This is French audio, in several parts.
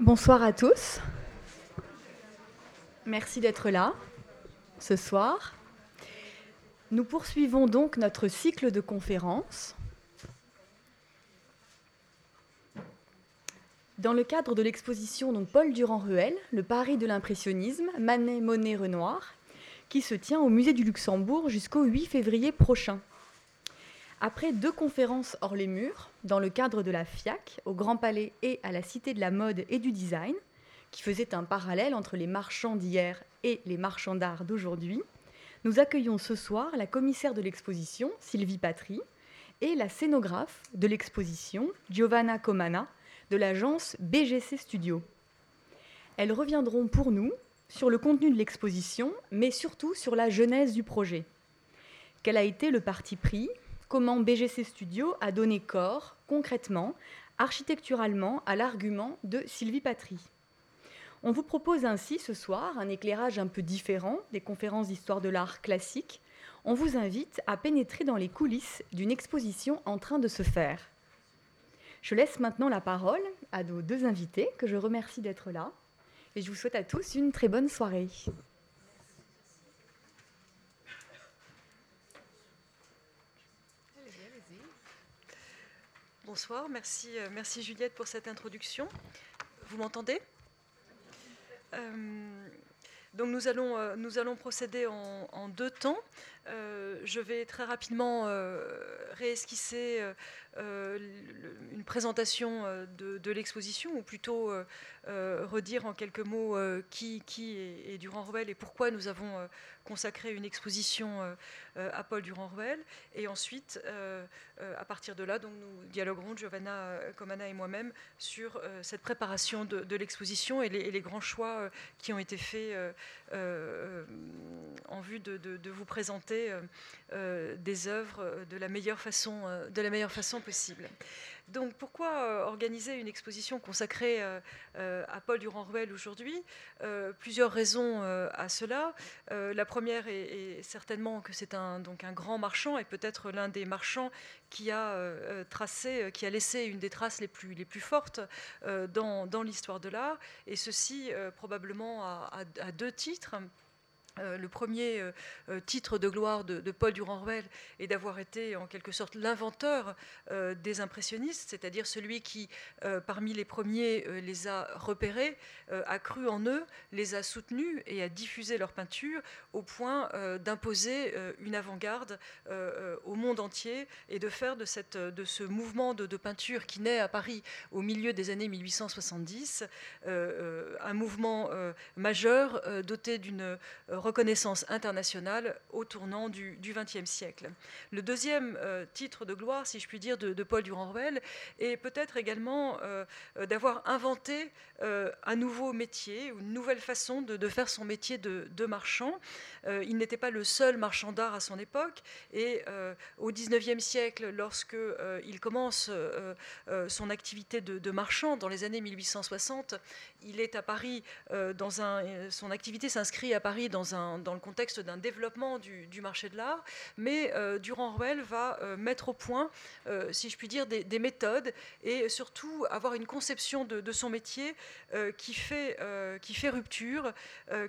Bonsoir à tous. Merci d'être là ce soir. Nous poursuivons donc notre cycle de conférences. Dans le cadre de l'exposition Paul Durand-Ruel, Le Paris de l'impressionnisme, Manet, Monet, Renoir, qui se tient au Musée du Luxembourg jusqu'au 8 février prochain. Après deux conférences hors les murs, dans le cadre de la FIAC, au Grand Palais et à la Cité de la Mode et du Design, qui faisaient un parallèle entre les marchands d'hier et les marchands d'art d'aujourd'hui, nous accueillons ce soir la commissaire de l'exposition, Sylvie Patry, et la scénographe de l'exposition, Giovanna Comana, de l'agence BGC Studio. Elles reviendront pour nous sur le contenu de l'exposition, mais surtout sur la genèse du projet. Quel a été le parti pris Comment BGC Studio a donné corps, concrètement, architecturalement, à l'argument de Sylvie Patry on vous propose ainsi ce soir un éclairage un peu différent des conférences d'histoire de l'art classique. On vous invite à pénétrer dans les coulisses d'une exposition en train de se faire. Je laisse maintenant la parole à nos deux invités, que je remercie d'être là, et je vous souhaite à tous une très bonne soirée. Bonsoir, merci, euh, merci Juliette pour cette introduction. Vous m'entendez? Euh, donc euh, nous allons procéder en, deux temps. Euh, je vais très rapidement réesquisser une présentation de, l'exposition, ou plutôt redire en quelques mots qui, qui est, Durand-Ruel et pourquoi nous avons consacré une exposition à Paul Durand-Ruel. Et ensuite, à partir de là, donc, nous dialoguerons, Giovanna Comana et moi-même, sur cette préparation de, l'exposition et, les, grands choix qui ont été faits en vue de, vous présenter des œuvres de la meilleure façon, de la meilleure façon possible. Donc pourquoi euh, organiser une exposition consacrée euh, euh, à Paul Durand-Ruel aujourd'hui? Plusieurs raisons à cela. la première est, certainement que c'est un, grand marchand et peut-être l'un des marchands qui a laissé une des traces les plus fortes dans, l'histoire de l'art, et ceci probablement à deux titres. Euh, le premier euh, euh, titre de gloire de, Paul Durand-Ruel est d'avoir été en quelque sorte l'inventeur des impressionnistes, c'est-à-dire celui qui, parmi les premiers, les a repérés, a cru en eux, les a soutenus et a diffusé leur peinture au point d'imposer une avant-garde au monde entier et de faire de, ce mouvement de, de, peinture qui naît à Paris au milieu des années 1870 un mouvement majeur doté d'une reconnaissance internationale au tournant du XXe siècle. Le deuxième euh, titre de gloire, si je puis dire, de, Paul Durand-Ruel est peut-être également euh, d'avoir inventé euh, un nouveau métier, une nouvelle façon de, faire son métier de, marchand. il n'était pas le seul marchand d'art à son époque, et au XIXe siècle, lorsque il commence son activité de, marchand dans les années 1860, il est à Paris dans un, son activité s'inscrit à Paris dans dans le contexte d'un développement du, marché de l'art, mais euh, Durand-Ruel va euh, mettre au point, euh, si je puis dire, des, méthodes et surtout avoir une conception de, son métier qui, fait, rupture,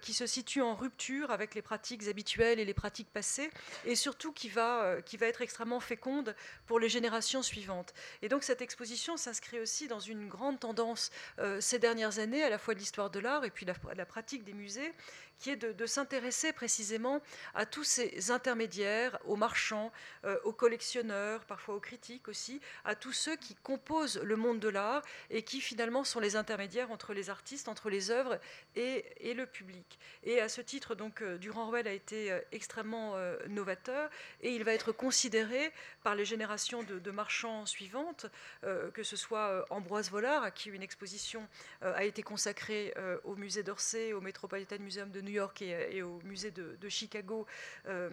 qui se situe en rupture avec les pratiques habituelles et les pratiques passées, et surtout qui va, qui va être extrêmement féconde pour les générations suivantes. Et donc cette exposition s'inscrit aussi dans une grande tendance ces dernières années, à la fois de l'histoire de l'art et puis la, la pratique des musées, qui est de, s'intéresser précisément à tous ces intermédiaires, aux marchands, euh, aux collectionneurs, parfois aux critiques aussi, à tous ceux qui composent le monde de l'art et qui finalement sont les intermédiaires entre les artistes, entre les œuvres et, le public. Et à ce titre, donc, euh, Durand-Ruel a été euh, extrêmement novateur et il va être considéré par les générations de, marchands suivantes, que ce soit Ambroise Vollard, à qui une exposition a été consacrée au musée d'Orsay, au Metropolitan Museum de New York et, au musée de, Chicago euh,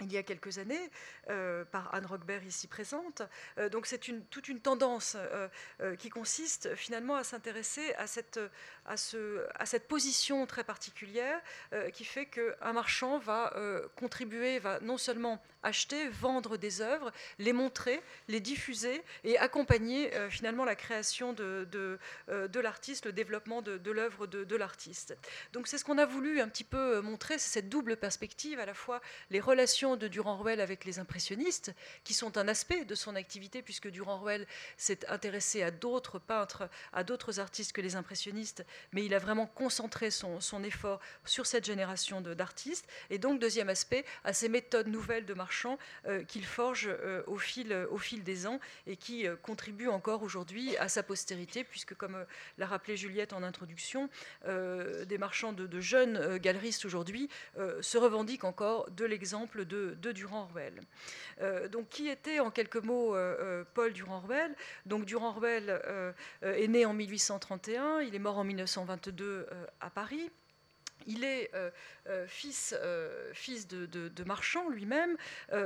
il y a quelques années, euh, par Anne Rockberg ici présente. Euh, donc c'est une, toute une tendance qui consiste finalement à s'intéresser à cette, à, ce, à cette position très particulière qui fait qu'un marchand va contribuer, va non seulement acheter, vendre des œuvres, les montrer, les diffuser et accompagner finalement la création de, de, l'artiste, le développement de, l'œuvre de, l'artiste. Donc c'est ce qu'on a voulu un petit peu montrer, c'est cette double perspective, à la fois les relations de Durand-Ruel avec les impressionnistes, qui sont un aspect de son activité, puisque Durand-Ruel s'est intéressé à d'autres peintres, à d'autres artistes que les impressionnistes, mais il a vraiment concentré son, son effort sur cette génération d'artistes. Et donc, deuxième aspect, à ces méthodes nouvelles de euh, qu'il forge euh, au, fil, au fil des ans et qui euh, contribuent encore aujourd'hui à sa postérité, puisque, comme l'a rappelé Juliette en introduction, des marchands de, jeunes galeristes aujourd'hui se revendiquent encore de l'exemple de, de Durand-Ruel. donc, qui était en quelques mots Paul Durand-Ruel Donc, Durand-Ruel est né en 1831, il est mort en 1922 à Paris. Il est euh, euh, fils, euh, fils de, marchand lui-même.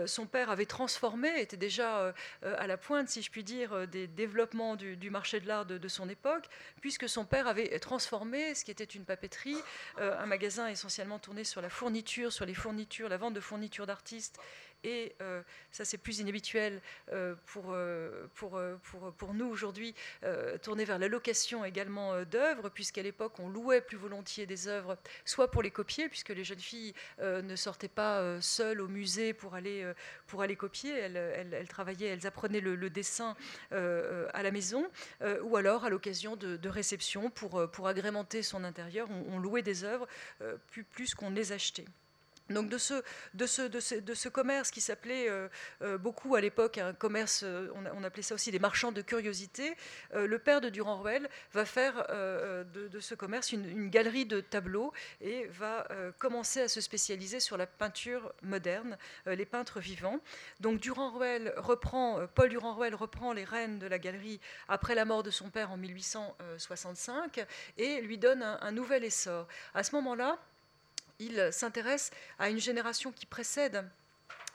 son père avait transformé, était déjà à la pointe, si je puis dire, des développements du, marché de l'art de, son époque, puisque son père avait transformé ce qui était une papeterie, un magasin essentiellement tourné sur la fourniture, sur les fournitures, la vente de fournitures d'artistes et euh, ça c'est plus inhabituel euh, pour, euh, pour, nous aujourd'hui, tourner vers la location également d'œuvres, puisqu'à l'époque on louait plus volontiers des œuvres, soit pour les copier, puisque les jeunes filles ne sortaient pas seules au musée pour aller, copier, elles, travaillaient, elles apprenaient le, dessin à la maison, ou alors à l'occasion de, de réceptions pour, agrémenter son intérieur, on, louait des œuvres plus qu'on les achetait. Donc de ce, commerce qui s'appelait euh, euh, beaucoup à l'époque un commerce, euh, on, appelait ça aussi des marchands de curiosité, le père de Durand-Ruel va faire de, ce commerce une, galerie de tableaux et va commencer à se spécialiser sur la peinture moderne, les peintres vivants. Donc Durand-Ruel reprend, Paul Durand-Ruel reprend les rênes de la galerie après la mort de son père en 1865 et lui donne un, un nouvel essor. À ce moment-là, il s'intéresse à une génération qui précède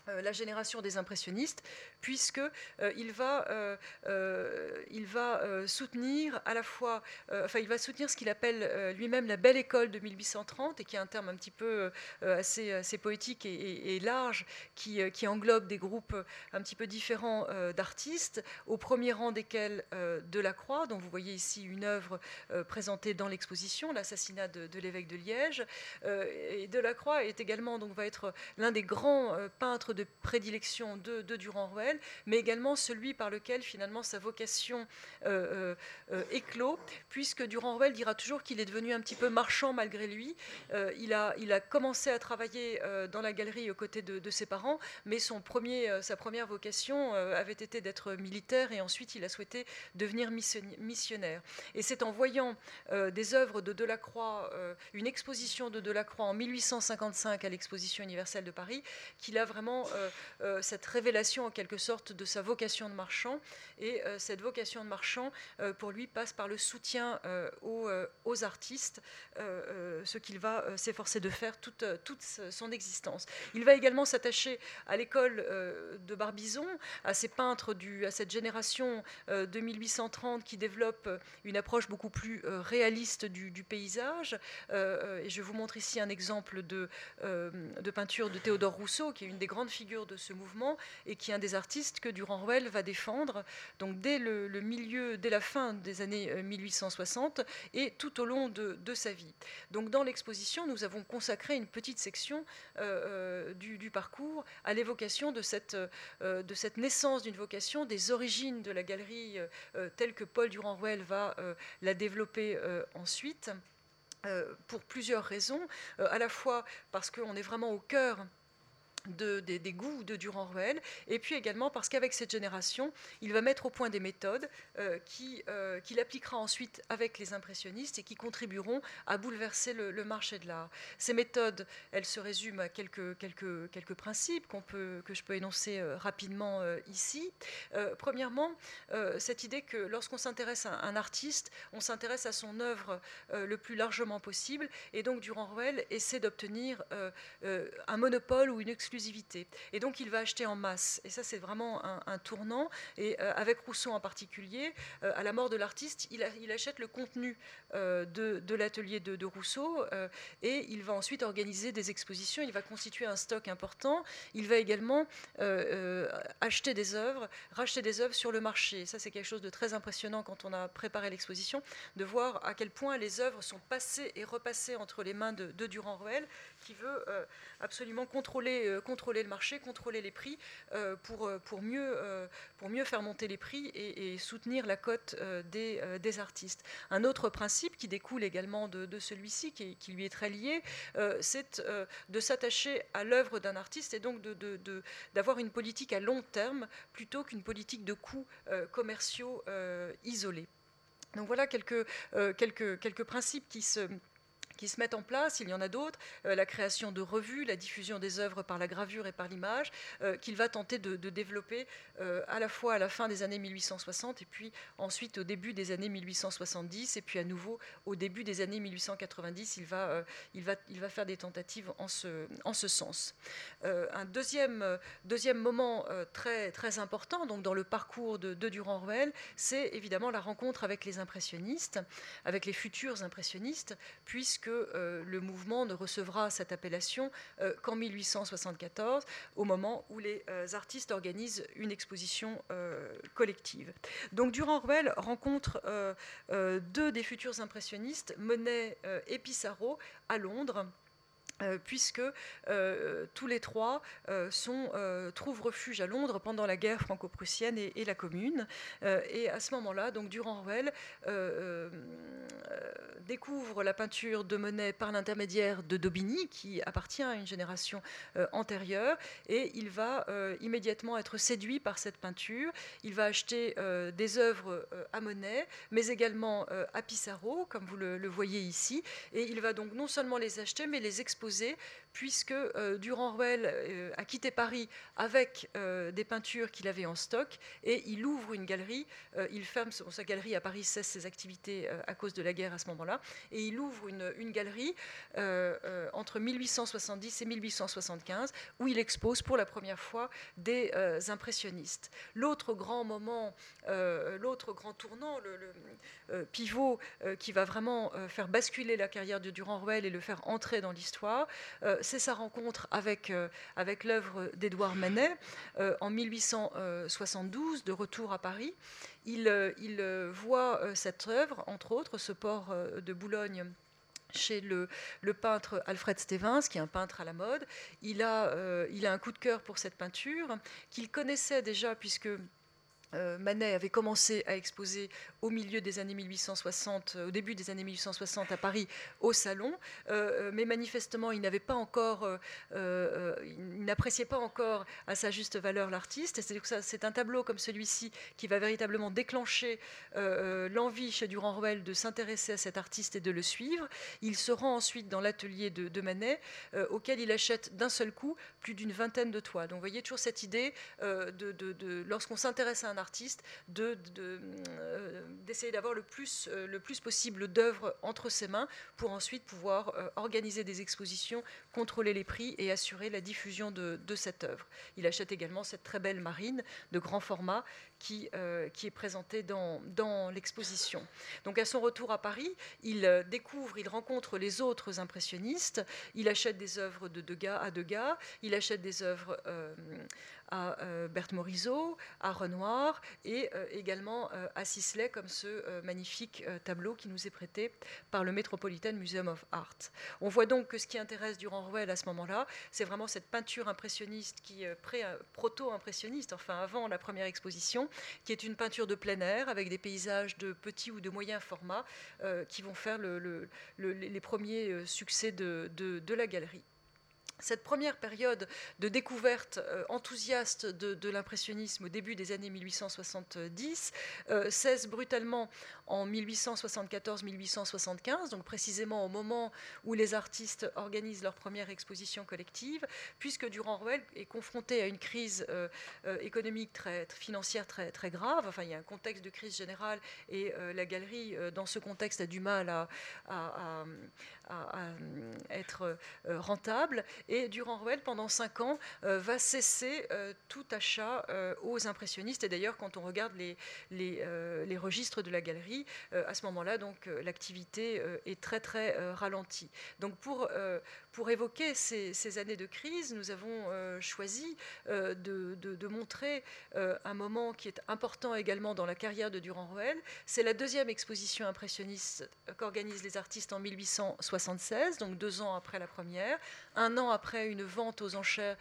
la génération des impressionnistes, puisqu'il euh, il va, euh, il va soutenir à la fois, enfin il va soutenir ce qu'il appelle lui-même la belle école de 1830, et qui est un terme un petit peu assez, poétique et, large, qui, qui, englobe des groupes un petit peu différents d'artistes, au premier rang desquels Delacroix, dont vous voyez ici une œuvre présentée dans l'exposition, l'assassinat de, l'évêque de Liège, et Delacroix est également, donc va être l'un des grands peintres de prédilection de, Durand-Ruel, mais également celui par lequel finalement sa vocation euh, euh, euh, éclot, puisque Durand-Ruel dira toujours qu'il est devenu un petit peu marchand malgré lui. il, a, il a commencé à travailler dans la galerie aux côtés de, ses parents, mais son premier, sa première vocation avait été d'être militaire et ensuite il a souhaité devenir missionnaire. Et c'est en voyant des œuvres de Delacroix, une exposition de Delacroix en 1855 à l'exposition universelle de Paris, qu'il a vraiment euh, euh, cette révélation en quelque sorte de sa vocation de marchand. Et euh, cette vocation de marchand, pour lui, passe par le soutien aux, artistes, ce qu'il va s'efforcer de faire toute, toute son existence. Il va également s'attacher à l'école de Barbizon, à ces peintres, du, à cette génération de 1830 qui développe une approche beaucoup plus réaliste du, du paysage. et je vous montre ici un exemple de, de peinture de Théodore Rousseau, qui est une des grandes figure de ce mouvement et qui est un des artistes que Durand-Ruel va défendre donc dès le, milieu, dès la fin des années 1860 euh, et tout au long de, sa vie. Donc dans l'exposition, nous avons consacré une petite section euh, euh, du, parcours à l'évocation de cette, de cette naissance d'une vocation, des origines de la galerie telle que Paul Durand-Ruel va la développer ensuite. pour plusieurs raisons, à la fois parce qu'on est vraiment au cœur des, goûts de Durand-Ruel, et puis également parce qu'avec cette génération, il va mettre au point des méthodes euh, euh, qu'il appliquera ensuite avec les impressionnistes et qui contribueront à bouleverser le, marché de l'art. Ces méthodes, elles se résument à quelques, quelques, quelques principes qu'on peut, que je peux énoncer euh, rapidement ici. premièrement, cette idée que lorsqu'on s'intéresse à un artiste, on s'intéresse à son œuvre le plus largement possible, et donc Durand-Ruel essaie d'obtenir un monopole ou une exclusivité Et donc il va acheter en masse. Et ça, c'est vraiment un, tournant. Et avec Rousseau en particulier, à la mort de l'artiste, il, achète le contenu de, l'atelier de, Rousseau et il va ensuite organiser des expositions. Il va constituer un stock important. Il va également acheter des œuvres, racheter des œuvres sur le marché. Ça, c'est quelque chose de très impressionnant quand on a préparé l'exposition, de voir à quel point les œuvres sont passées et repassées entre les mains de, Durand-Ruel, qui veut euh, absolument contrôler, euh, contrôler le marché, contrôler les prix euh, pour, mieux, faire monter les prix et, soutenir la cote des, artistes. Un autre principe qui découle également de, celui-ci, qui, lui est très lié, c'est de s'attacher à l'œuvre d'un artiste et donc d'avoir une politique à long terme plutôt qu'une politique de coûts commerciaux isolés. Donc voilà quelques principes qui se qui se mettent en place, il y en a d'autres, euh, la création de revues, la diffusion des œuvres par la gravure et par l'image, euh, qu'il va tenter de, développer euh, à la fois à la fin des années 1860 et puis ensuite au début des années 1870 et puis à nouveau au début des années 1890, il va, il va, il va faire des tentatives en ce, en ce sens. un deuxième, deuxième moment très, très important donc dans le parcours de, de Durand-Ruel, c'est évidemment la rencontre avec les impressionnistes, avec les futurs impressionnistes, puisque euh, le mouvement ne recevra cette appellation euh, qu'en 1874, au moment où les euh, artistes organisent une exposition collective. Donc Durand-Ruel rencontre deux des futurs impressionnistes, Monet et Pissarro, à Londres puisque euh, tous les trois euh, trouvent refuge à Londres pendant la guerre franco-prussienne et, la Commune. et à ce moment-là, donc Durand-Ruel découvre la peinture de Monet par l'intermédiaire de Daubigny, qui appartient à une génération antérieure, et il va immédiatement être séduit par cette peinture. Il va acheter des œuvres à Monet, mais également à Pissarro, comme vous le voyez ici, et il va donc non seulement les acheter, mais les exposer exposé puisque euh, Durand-Ruel euh, a quitté Paris avec euh, des peintures qu'il avait en stock et il ouvre une galerie. il ferme sa galerie à Paris, cesse ses activités à cause de la guerre à ce moment-là, et il ouvre une, galerie entre 1870 et 1875 où il expose pour la première fois des impressionnistes. L'autre grand moment, l'autre grand tournant, le, pivot qui va vraiment faire basculer la carrière de Durand-Ruel et le faire entrer dans l'histoire, c'est sa rencontre avec, euh, avec l'œuvre d'Édouard Manet euh, en 1872, de retour à Paris. Il, il voit cette œuvre, entre autres, ce port de Boulogne chez le, le, peintre Alfred Stevens, qui est un peintre à la mode. Il a, il a un coup de cœur pour cette peinture qu'il connaissait déjà puisque euh, Manet avait commencé à exposer au milieu des années 1860, euh, au début des années 1860 à Paris, au Salon, euh, mais manifestement, il n'avait pas encore, il n'appréciait pas encore à sa juste valeur l'artiste. C'est un tableau comme celui-ci qui va véritablement déclencher l'envie chez Durand-Ruel de s'intéresser à cet artiste et de le suivre. Il se rend ensuite dans l'atelier de, Manet, auquel il achète d'un seul coup plus d'une vingtaine de toiles. Donc, vous voyez toujours cette idée de, de lorsqu'on s'intéresse à un artiste euh, d'essayer d'avoir le plus, euh, le plus possible d'œuvres entre ses mains pour ensuite pouvoir euh, organiser des expositions, contrôler les prix et assurer la diffusion de cette œuvre. Il achète également cette très belle marine de grand format qui, qui est présentée dans, l'exposition. Donc à son retour à Paris, il découvre, il rencontre les autres impressionnistes, il achète des œuvres de Degas à Degas, il achète des œuvres à euh, Berthe Morisot, à Renoir et euh, également euh, à Sisley, comme ce magnifique tableau qui nous est prêté par le Metropolitan Museum of Art. On voit donc que ce qui intéresse Durand-Ruel à ce moment-là, c'est vraiment cette peinture impressionniste qui est proto-impressionniste, enfin avant la première exposition, qui est une peinture de plein air avec des paysages de petits ou de moyens formats qui vont faire les premiers succès de la galerie. Cette première période de découverte euh, enthousiaste de, l'impressionnisme au début des années 1870 euh, cesse brutalement en 1874-1875, donc précisément au moment où les artistes organisent leur première exposition collective, puisque Durand-Ruel est confronté à une crise euh, euh, économique très, financière très, très grave. Enfin, il y a un contexte de crise générale et la galerie, dans ce contexte, a du mal à, être rentable. Et Durand-Ruel, pendant cinq ans, va cesser tout achat aux impressionnistes. Et d'ailleurs, quand on regarde les registres de la galerie, à ce moment-là, donc l'activité est très très ralentie. Donc pour, pour évoquer ces, années de crise, nous avons euh, choisi euh, de, montrer euh, un moment qui est important également dans la carrière de Durand-Ruel. C'est la deuxième exposition impressionniste qu'organisent les artistes en 1876, donc deux ans après la première, un an après une vente aux enchères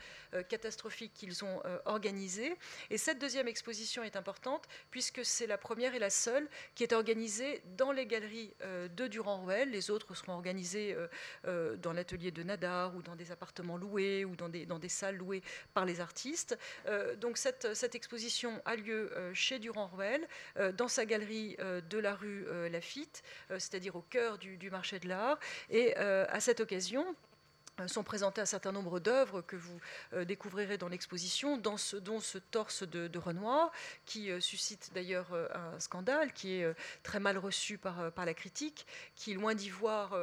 catastrophique qu'ils ont organisée. Et cette deuxième exposition est importante puisque c'est la première et la seule qui est organisée dans les galeries de Durand-Ruel. Les autres seront organisées dans l'atelier de Nadar ou dans des appartements loués ou dans des, dans des salles louées par les artistes. Euh, donc cette, cette, exposition a lieu euh, chez Durand-Ruel, euh, dans sa galerie de la rue Lafitte, c'est-à-dire au cœur du, du marché de l'art. Et à cette occasion, sont présentées un certain nombre d'œuvres que vous euh, découvrirez dans l'exposition, dont ce torse de, Renoir, qui euh, suscite d'ailleurs un scandale, qui est très mal reçu par, la critique, qui, loin d'y voir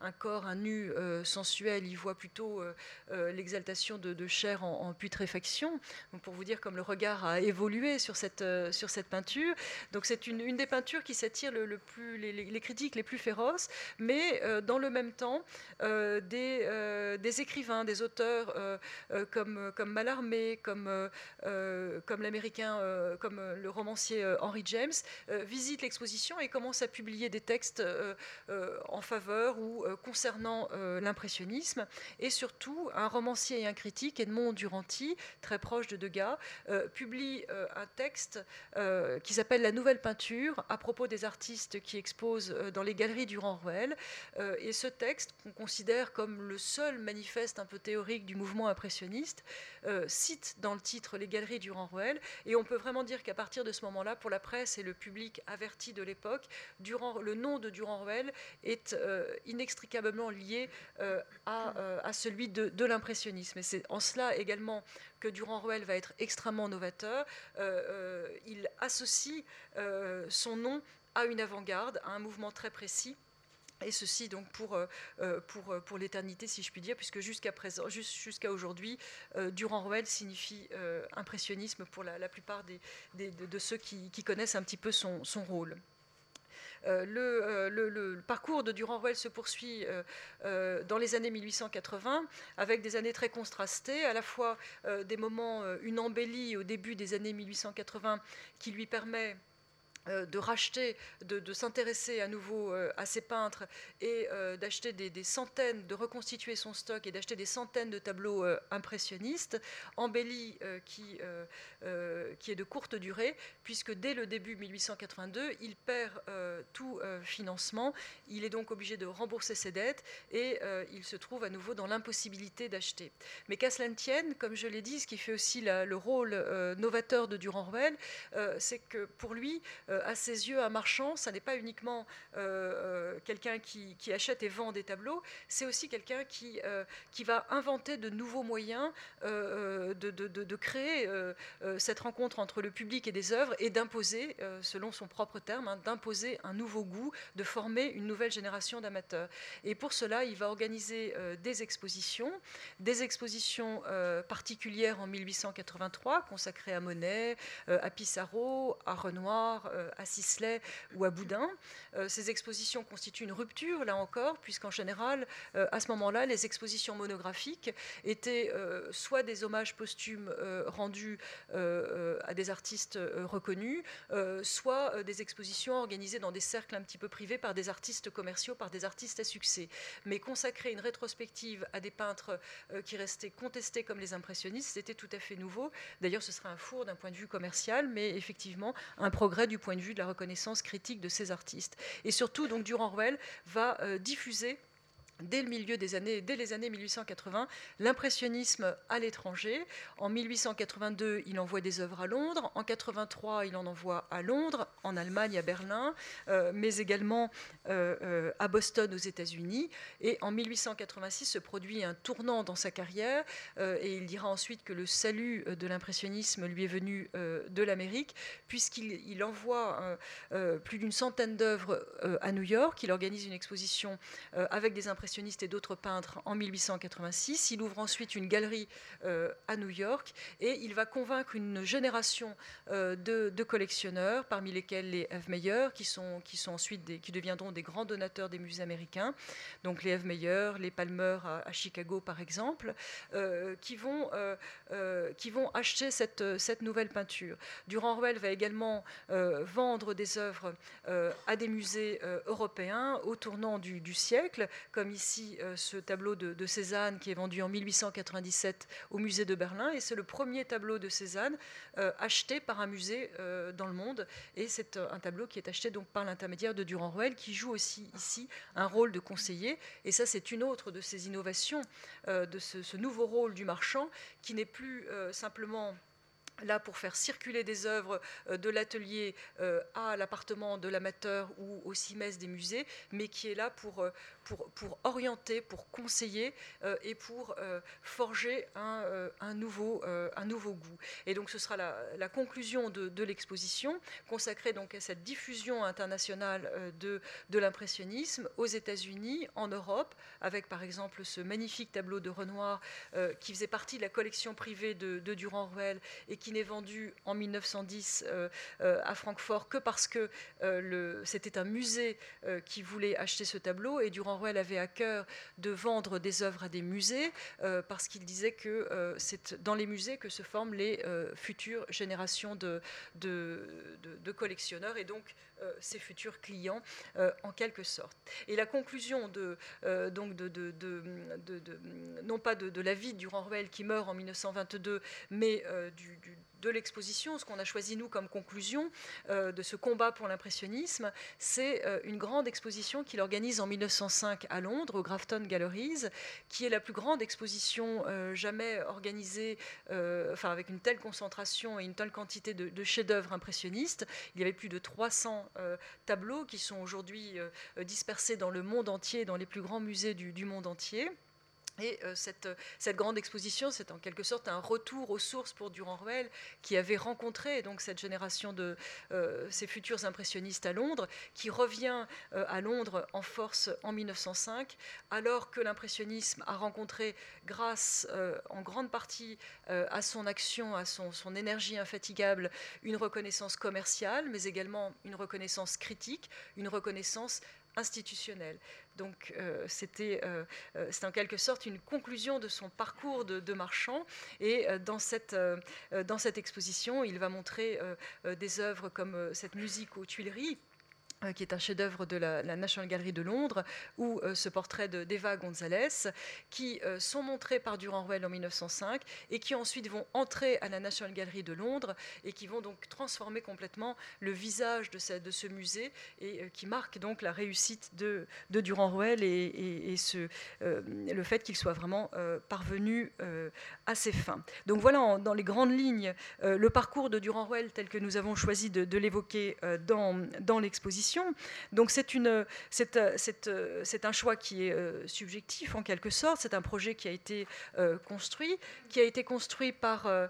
un corps, un nu sensuel, y voit plutôt l'exaltation de, chair en, putréfaction. Pour vous dire comme le regard a évolué sur cette, sur cette peinture. Donc c'est une, des peintures qui s'attire le, les, les, critiques les plus féroces, mais dans le même temps, des euh, des écrivains, des auteurs euh, euh, comme, comme Mallarmé, comme, comme l'américain, comme le romancier Henry James, visitent l'exposition et commencent à publier des textes en faveur ou concernant l'impressionnisme. Et surtout, un romancier et un critique, Edmond Duranty, très proche de Degas, publie un texte qui s'appelle La Nouvelle Peinture à propos des artistes qui exposent dans les galeries du Ruel. et ce texte, qu'on considère comme le seul manifeste un peu théorique du mouvement impressionniste, euh, cite dans le titre les galeries Durand-Ruel. Et on peut vraiment dire qu'à partir de ce moment-là, pour la presse et le public averti de l'époque, le nom de Durand-Ruel est euh, inextricablement lié euh, à, celui de, de l'impressionnisme. Et c'est en cela également que Durand-Ruel va être extrêmement novateur. il associe son nom à une avant-garde, à un mouvement très précis et ceci donc pour, euh, euh, pour, euh, pour l'éternité, si je puis dire, puisque jusqu'à présent, jusqu'à aujourd'hui, Durand-Ruel signifie impressionnisme pour la, plupart des, de, ceux qui, connaissent un petit peu son, son rôle. le, le, parcours de Durand-Ruel se poursuit dans les années 1880 avec des années très contrastées, à la fois des moments, une embellie au début des années 1880 qui lui permet de racheter, de, s'intéresser à nouveau euh, à ces peintres et euh, d'acheter des, centaines, de reconstituer son stock et d'acheter des centaines de tableaux impressionnistes, embellis qui, qui est de courte durée, puisque dès le début 1882, il perd tout financement, il est donc obligé de rembourser ses dettes et il se trouve à nouveau dans l'impossibilité d'acheter. Mais qu'à cela ne tienne, comme je l'ai dit, ce qui fait aussi le rôle novateur de Durand-Ruel, c'est que pour lui, euh, à ses yeux, un marchand, ça n'est pas uniquement euh, euh, quelqu'un qui, achète et vend des tableaux, c'est aussi quelqu'un qui, qui va inventer de nouveaux moyens de, de, créer cette rencontre entre le public et des œuvres et d'imposer, selon son propre terme, hein, d'imposer un nouveau goût, de former une nouvelle génération d'amateurs. Et pour cela, il va organiser des expositions, des expositions particulières en 1883 consacrées à Monet, à Pissarro, à Renoir, euh, à Sisley ou à Boudin. Euh, ces expositions constituent une rupture, là encore, puisqu'en général, euh, à ce moment-là, les expositions monographiques étaient soit des hommages posthumes rendus à des artistes reconnus, soit des expositions organisées dans des cercles un petit peu privés par des artistes commerciaux, par des artistes à succès. Mais consacrer une rétrospective à des peintres qui restaient contestés comme les impressionnistes, c'était tout à fait nouveau. D'ailleurs, ce serait un four d'un point de vue commercial, mais effectivement un progrès du point point de vue de la reconnaissance critique de ces artistes. Et surtout, donc, Durand-Ruel va euh, diffuser dès les années 1880, l'impressionnisme à l'étranger. En 1882, il envoie des œuvres à Londres. En 83, il en envoie à Londres, en Allemagne, à Berlin, euh, mais également euh, euh, à Boston, aux États-Unis. Et en 1886 se produit un tournant dans sa carrière, et il dira ensuite que le salut de l'impressionnisme lui est venu de l'Amérique, puisqu'il envoie plus d'une centaine d'œuvres à New York. Il organise une exposition avec des impressionnistes et d'autres peintres en 1886. Il ouvre ensuite une galerie euh, à New York et il va convaincre une génération euh, de, collectionneurs, parmi lesquels les Eve Meyer, qui sont, qui sont ensuite qui deviendront des grands donateurs des musées américains. Donc les Eve Meyer, les Palmer à, Chicago par exemple, euh, qui, vont, qui vont acheter cette, cette nouvelle peinture. Durand-Ruel va également vendre des œuvres à des musées européens au tournant du, du siècle, comme ici euh, ce tableau de, Cézanne qui est vendu en 1897 au musée de Berlin. Et c'est le premier tableau de Cézanne euh, acheté par un musée euh, dans le monde. Et c'est un tableau qui est acheté donc par l'intermédiaire de Durand-Ruel, qui joue aussi ici un rôle de conseiller. Et ça, c'est une autre de ces innovations, de ce, nouveau rôle du marchand, qui n'est plus simplement là pour faire circuler des œuvres de l'atelier à l'appartement de l'amateur ou au CIMES des musées, mais qui est là pour, pour, orienter, pour conseiller et pour forger un, un, nouveau, goût. Et donc ce sera la, conclusion de, l'exposition, consacrée donc à cette diffusion internationale de, l'impressionnisme aux États-Unis, en Europe, avec par exemple ce magnifique tableau de Renoir qui faisait partie de la collection privée de, de Durand-Ruel et qui n'est vendu en 1910 euh, euh, à Francfort que parce que euh, c'était un musée qui voulait acheter ce tableau et Durand-Ruel avait à cœur de vendre des œuvres à des musées parce qu'il disait que c'est dans les musées que se forment les futures générations de, collectionneurs et donc ses futurs clients en quelque sorte. Et la conclusion de, donc de, non pas de, la vie de Durand-Ruel qui meurt en 1922, mais du, du de l'exposition, ce qu'on a choisi nous comme conclusion euh, de ce combat pour l'impressionnisme, c'est euh, une grande exposition qu'il organise en 1905 à Londres, au Grafton Galleries, qui est la plus grande exposition euh, jamais organisée, enfin avec une telle concentration et une telle quantité de, chefs-d'œuvre impressionnistes. Il y avait plus de 300 tableaux qui sont aujourd'hui dispersés dans le monde entier, dans les plus grands musées du monde entier. Et euh, cette, cette, grande exposition, c'est en quelque sorte un retour aux sources pour Durand-Ruel, qui avait rencontré donc cette génération de euh, ces futurs impressionnistes à Londres, qui revient euh, à Londres en force en 1905, alors que l'impressionnisme a rencontré, grâce en grande partie à son action, à son, son, énergie infatigable, une reconnaissance commerciale, mais également une reconnaissance critique, une reconnaissance institutionnelle. Donc euh, c'était euh, euh, en quelque sorte une conclusion de son parcours de, marchand. Et dans, cette, dans cette exposition, il va montrer des œuvres comme cette musique aux Tuileries euh, qui est un chef-d'œuvre de la, National Gallery de Londres, ou euh, ce portrait d'Eva Gonzalez, qui euh, sont montrés par Durand-Ruel en 1905 et qui ensuite vont entrer à la National Gallery de Londres et qui vont donc transformer complètement le visage de ce, de musée et qui marquent donc la réussite de, de Durand-Ruel et, le fait qu'il soit vraiment parvenu à ses fins. Donc voilà dans les grandes lignes le parcours de Durand-Ruel tel que nous avons choisi de, de l'évoquer dans l'exposition. Donc c'est une, c'est, un choix qui est euh, subjectif en quelque sorte. C'est un projet qui a été euh, construit, qui a été construit par, euh,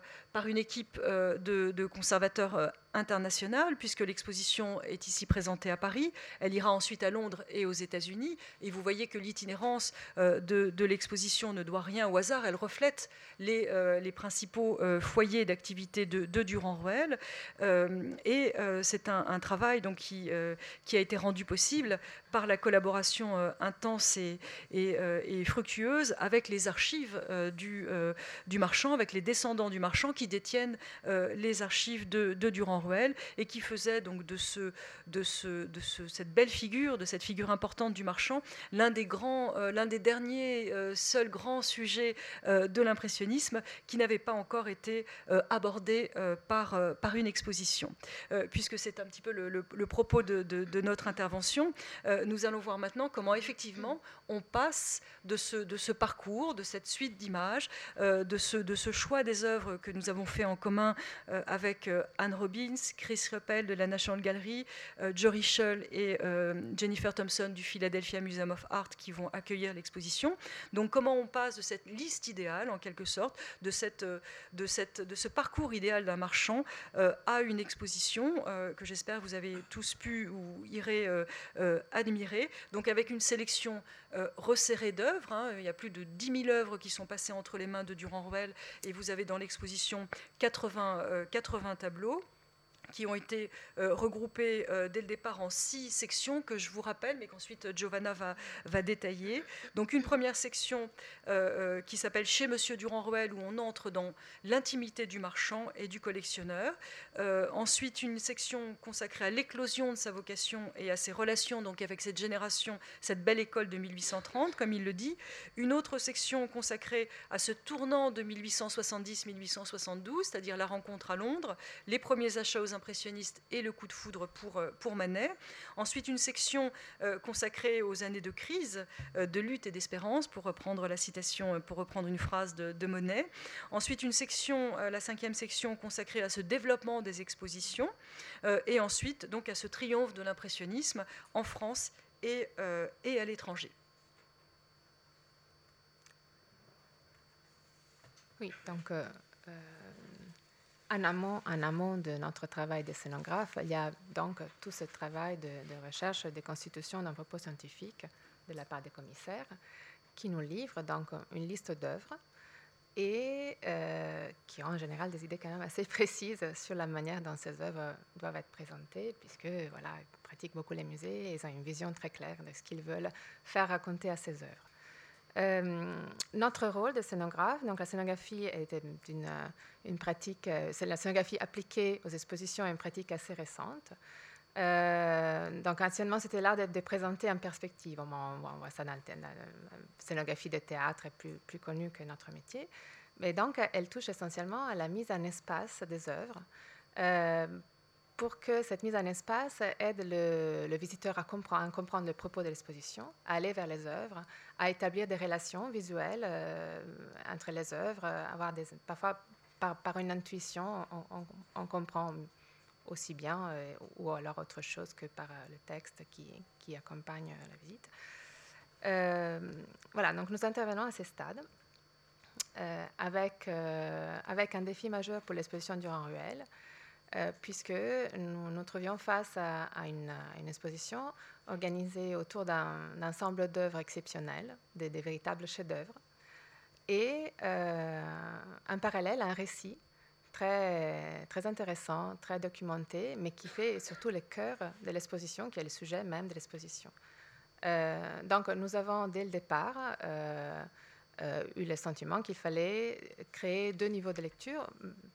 une équipe de conservateurs internationale, puisque l'exposition est ici présentée à Paris. Elle ira ensuite à Londres et aux États-Unis. Et vous voyez que l'itinérance euh, de, l'exposition ne doit rien au hasard. Elle reflète les, euh, principaux euh, foyers d'activité de, Durand-Ruel. et c'est un, travail donc, qui, a été rendu possible par la collaboration intense et, fructueuse avec les archives du, marchand, avec les descendants du marchand qui détiennent les archives de, de Durand Et qui faisait donc de, ce, cette belle figure, de cette figure importante du marchand, l'un des des derniers seuls grands sujets de l'impressionnisme qui n'avait pas encore été abordé par, une exposition. puisque c'est un petit peu le, propos de, notre intervention, nous allons voir maintenant comment effectivement on passe de ce, parcours, de cette suite d'images, euh, de, ce, choix des œuvres que nous avons fait en commun euh, avec euh, Anne Chris Ruppel de la National Gallery, Joe Richel et Jennifer Thompson du Philadelphia Museum of Art qui vont accueillir l'exposition. Donc comment on passe de cette liste idéale, en quelque sorte, de, cette, de, cette, de ce parcours idéal d'un marchand à une exposition que j'espère vous avez tous pu ou irez admirer. Donc avec une sélection resserrée d'œuvres, hein, il y a plus de 10 000 œuvres qui sont passées entre les mains de Durand-Ruel et vous avez dans l'exposition 80, 80 euh, tableaux qui ont été euh, regroupés euh, dès le départ en six sections que je vous rappelle, mais qu'ensuite euh, Giovanna va, détailler. Donc une première section qui s'appelle Chez Monsieur Durand-Ruel, où on entre dans l'intimité du marchand et du collectionneur. ensuite une section consacrée à l'éclosion de sa vocation et à ses relations donc avec cette génération, cette belle école de 1830, comme il le dit. Une autre section consacrée à ce tournant de 1870-1872, c'est-à-dire la rencontre à Londres, les premiers achats aux et le coup de foudre pour, euh, pour Manet. Ensuite, une section euh, consacrée aux années de crise, euh, de lutte et d'espérance, pour reprendre la citation, pour reprendre une phrase de, de Monet. Ensuite, une section, la cinquième section, consacrée à ce développement des expositions. et ensuite, donc, à ce triomphe de l'impressionnisme en France et, et à l'étranger. Oui, donc en amont, en amont de notre travail de scénographe, il y a donc tout ce travail de, recherche de constitution d'un propos scientifique de la part des commissaires qui nous livrent donc une liste d'œuvres et euh, qui ont en général des idées quand même assez précises sur la manière dont ces œuvres doivent être présentées, puisque voilà, ils pratiquent beaucoup les musées et ils ont une vision très claire de ce qu'ils veulent faire raconter à ces œuvres. Euh, notre rôle de scénographe, donc la scénographie était une, euh, pratique, euh, c'est la scénographie appliquée aux expositions est une pratique assez récente. donc anciennement, c'était l'art de, présenter en perspective. On, voit ça dans la, scénographie de théâtre est plus connue que notre métier. Mais donc, elle touche essentiellement à la mise en espace des œuvres pour que cette mise en espace aide le, visiteur à comprendre, le propos de l'exposition, à aller vers les œuvres, à établir des relations visuelles euh, entre les œuvres, avoir des, parfois par, une intuition, on, comprend aussi bien euh, ou alors autre chose que par euh, le texte qui, accompagne la visite. voilà, donc nous intervenons à ces stades. avec, avec un défi majeur pour l'exposition Durand-Ruel, euh, puisque nous nous trouvions face à, une, exposition organisée autour d'un ensemble d'œuvres exceptionnelles, des, véritables chefs-d'œuvre, et euh, en parallèle un récit très, très intéressant, très documenté, mais qui fait surtout le cœur de l'exposition, qui est le sujet même de l'exposition. Euh, donc nous avons dès le départ euh, eu le sentiment qu'il fallait créer deux niveaux de lecture.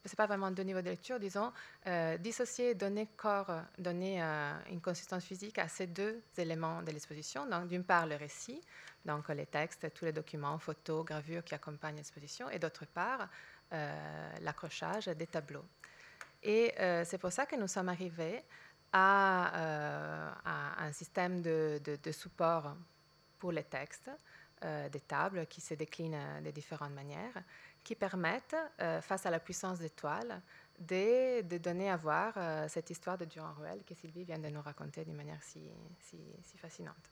Ce n'est pas vraiment deux niveaux de lecture, disons, euh, dissocier, donner corps, donner euh, une consistance physique à ces deux éléments de l'exposition. Donc, d'une part, le récit, donc les textes, tous les documents, photos, gravures qui accompagnent l'exposition, et d'autre part, l'accrochage des tableaux. Et c'est pour ça que nous sommes arrivés à, un système de, de, support pour les textes des tables qui se déclinent euh, de différentes manières, qui permettent, euh, face à la puissance des toiles, de, donner à voir cette histoire de Durand-Ruel que Sylvie vient de nous raconter d'une manière si, fascinante.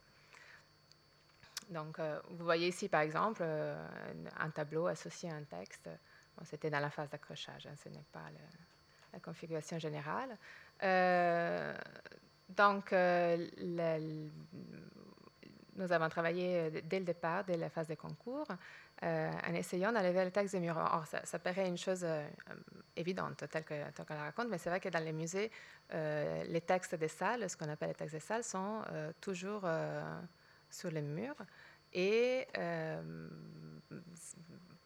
Donc, vous voyez ici, par exemple, un tableau associé à un texte. C'était dans la phase d'accrochage, hein, ce n'est pas la configuration générale. donc, le, nous avons travaillé euh, dès le départ, dès la phase de concours, euh, en essayant d'enlever le texte des murs. Or, ça, paraît une chose euh, évidente, telle qu'on la raconte, mais c'est vrai que dans les musées, les textes des salles, ce qu'on appelle les textes des salles, sont toujours sur les murs. Et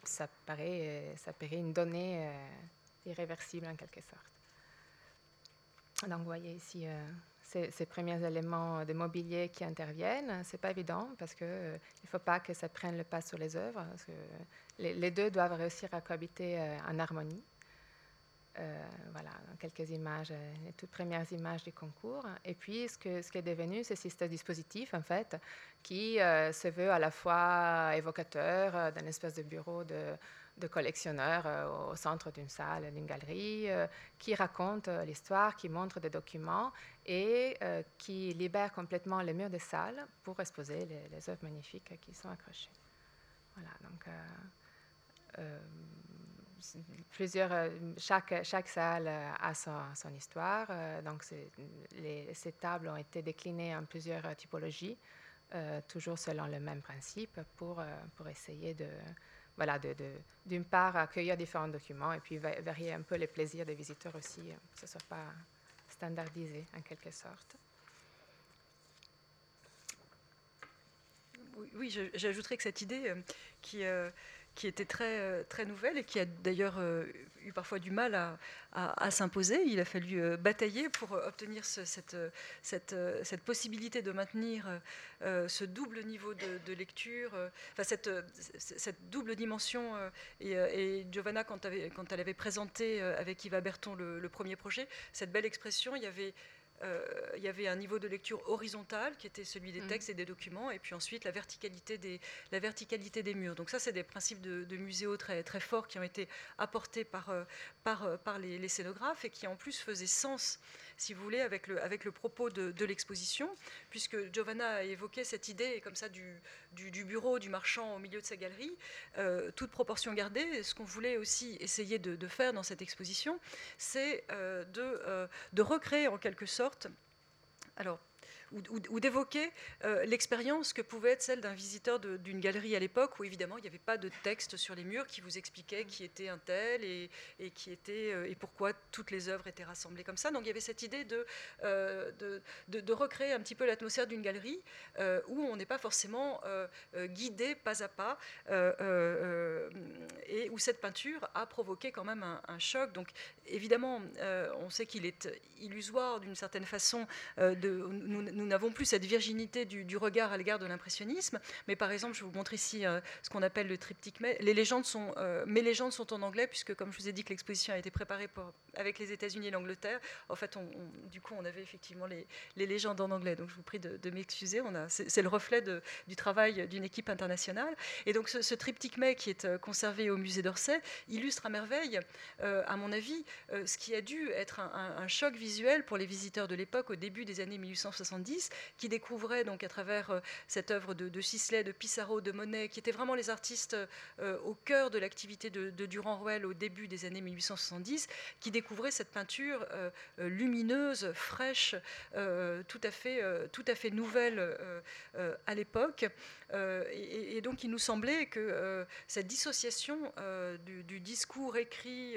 ça, paraît, ça paraît une donnée irréversible en quelque sorte. Donc, vous voyez ici ces, premiers éléments de mobilier qui interviennent. C'est pas évident parce qu'il ne faut pas que ça prenne le pas sur les œuvres. Que les, deux doivent réussir à cohabiter en harmonie. voilà, quelques images, les toutes premières images du concours. Et puis, ce, que, ce qui est devenu, c'est ce dispositif, en fait, qui se veut à la fois évocateur d'un espèce de bureau de, de collectionneurs euh, au centre d'une salle, d'une galerie, euh, qui raconte euh, l'histoire, qui montre des documents et qui libère complètement les murs des salles pour exposer les, œuvres magnifiques qui sont accrochées. Voilà, donc plusieurs, chaque, chaque salle a son, histoire. donc ces tables ont été déclinées en plusieurs typologies, toujours selon le même principe, pour, pour essayer de, voilà, d'une part, accueillir différents documents et puis varier un peu les plaisirs des visiteurs aussi, euh, que ce ne soit pas standardisé en quelque sorte. Oui, j'ajouterais que cette idée euh, qui, euh, qui était très, euh, très nouvelle et qui a d'ailleurs euh, eu parfois du mal à, s'imposer. Il a fallu euh, batailler pour obtenir cette, cette, cette, possibilité de maintenir ce double niveau de, lecture, enfin cette, cette, double dimension. Et, Giovanna, quand, elle avait présenté avec Yves Berton le premier projet, cette belle expression, il y avait euh, il y avait un niveau de lecture horizontal qui était celui des mm. textes et des documents, et puis ensuite la verticalité des, la verticalité des murs. Donc ça, c'est des principes de, de, muséo très, très forts qui ont été apportés par, euh, par, euh, par les, les, scénographes et qui en plus faisaient sens si vous voulez, avec le, propos de, l'exposition, puisque Giovanna a évoqué cette idée comme ça du, du, bureau du marchand au milieu de sa galerie, euh, toute proportion gardée. Ce qu'on voulait aussi essayer de, faire dans cette exposition, c'est euh, de, euh, de recréer en quelque sorte. Alors, ou, d'évoquer euh, l'expérience que pouvait être celle d'un visiteur d'une galerie à l'époque où évidemment il n'y avait pas de texte sur les murs qui vous expliquait qui était un tel et, qui était, euh, et pourquoi toutes les œuvres étaient rassemblées comme ça. Donc il y avait cette idée de, euh, de, recréer un petit peu l'atmosphère d'une galerie où on n'est pas forcément guidé pas à pas et où cette peinture a provoqué quand même un, choc. Donc évidemment, on sait qu'il est illusoire d'une certaine façon de nous, nous n'avons plus cette virginité du, regard à l'égard de l'impressionnisme. Mais par exemple, je vous montre ici euh, ce qu'on appelle le triptyque. Les légendes sont, euh, mes légendes sont en anglais, puisque comme je vous ai dit que l'exposition a été préparée avec les États-Unis et l'Angleterre, en fait, du coup, on avait effectivement les, légendes en anglais. Donc, je vous prie de, m'excuser. C'est le reflet du travail d'une équipe internationale. Et donc, ce, triptyque mais qui est euh, conservé au musée d'Orsay illustre à merveille, à mon avis, ce qui a dû être un choc visuel pour les visiteurs de l'époque au début des années 1870 qui découvrait donc à travers euh, cette œuvre de, de, de Pissarro, de Monet, qui étaient vraiment les artistes euh, au cœur de l'activité de, Durand-Ruel au début des années 1870, qui découvraient cette peinture euh, lumineuse, fraîche, tout, à fait, nouvelle à l'époque. Et, donc il nous semblait que cette dissociation du, discours écrit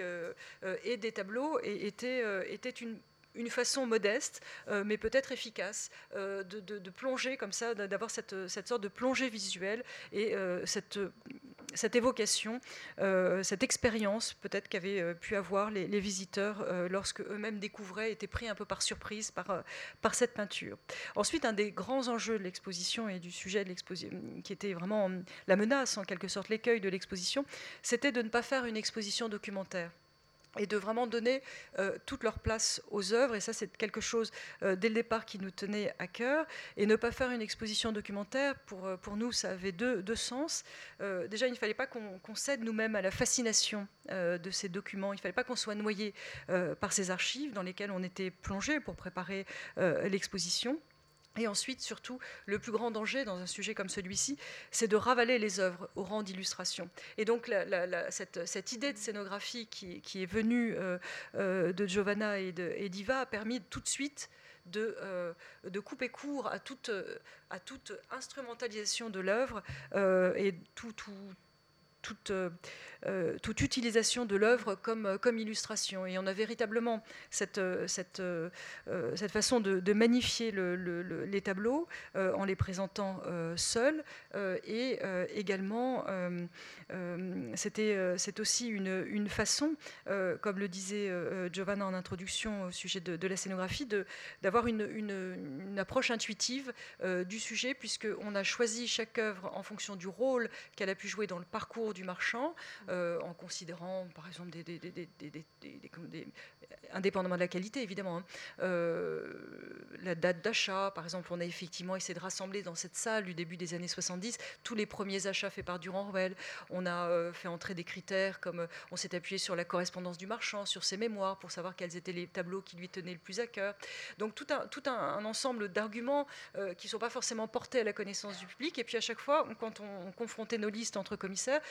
et des tableaux était une une façon modeste, euh, mais peut-être efficace, euh, de, plonger comme ça, d'avoir cette, sorte de plongée visuelle et euh, cette, évocation, cette expérience peut-être qu'avaient pu avoir les, visiteurs lorsque eux-mêmes découvraient, étaient pris un peu par surprise par cette peinture. Ensuite, un des grands enjeux de l'exposition et du sujet de l'exposition, qui était vraiment la menace, en quelque sorte l'écueil de l'exposition, c'était de ne pas faire une exposition documentaire et de vraiment donner euh, toute leur place aux œuvres. Et ça, c'est quelque chose, euh, dès le départ, qui nous tenait à cœur. Et ne pas faire une exposition documentaire, pour, euh, pour nous, ça avait deux, deux sens. déjà, il ne fallait pas qu'on cède nous-mêmes à la fascination de ces documents. Il ne fallait pas qu'on soit noyé par ces archives dans lesquelles on était plongé pour préparer l'exposition. Et ensuite, surtout, le plus grand danger dans un sujet comme celui-ci, c'est de ravaler les œuvres au rang d'illustration. Et donc, cette, idée de scénographie qui, est venue euh, euh, de Giovanna et d'Iva a permis tout de suite de, euh, couper court à toute, instrumentalisation de l'œuvre et tout, toute, toute, utilisation de l'œuvre comme, comme, illustration. Et on a véritablement cette, façon de, magnifier les tableaux en les présentant seuls et également c'est aussi une, une façon, comme le disait Giovanna en introduction au sujet de, la scénographie, d'avoir une, une, approche intuitive du sujet, puisqu'on a choisi chaque œuvre en fonction du rôle qu'elle a pu jouer dans le parcours du marchand, euh, en considérant par exemple des, indépendamment de la qualité évidemment, hein, euh, la date d'achat, par exemple, on a effectivement essayé de rassembler dans cette salle du début des années 70 tous les premiers achats faits par Durand-Ruel. On a euh, fait entrer des critères comme on s'est appuyé sur la correspondance du marchand, sur ses mémoires pour savoir quels étaient les tableaux qui lui tenaient le plus à cœur. Donc tout un, tout un, ensemble d'arguments qui ne sont pas forcément portés à la connaissance du public. Et puis à chaque fois, quand on confrontait nos listes entre commissaires,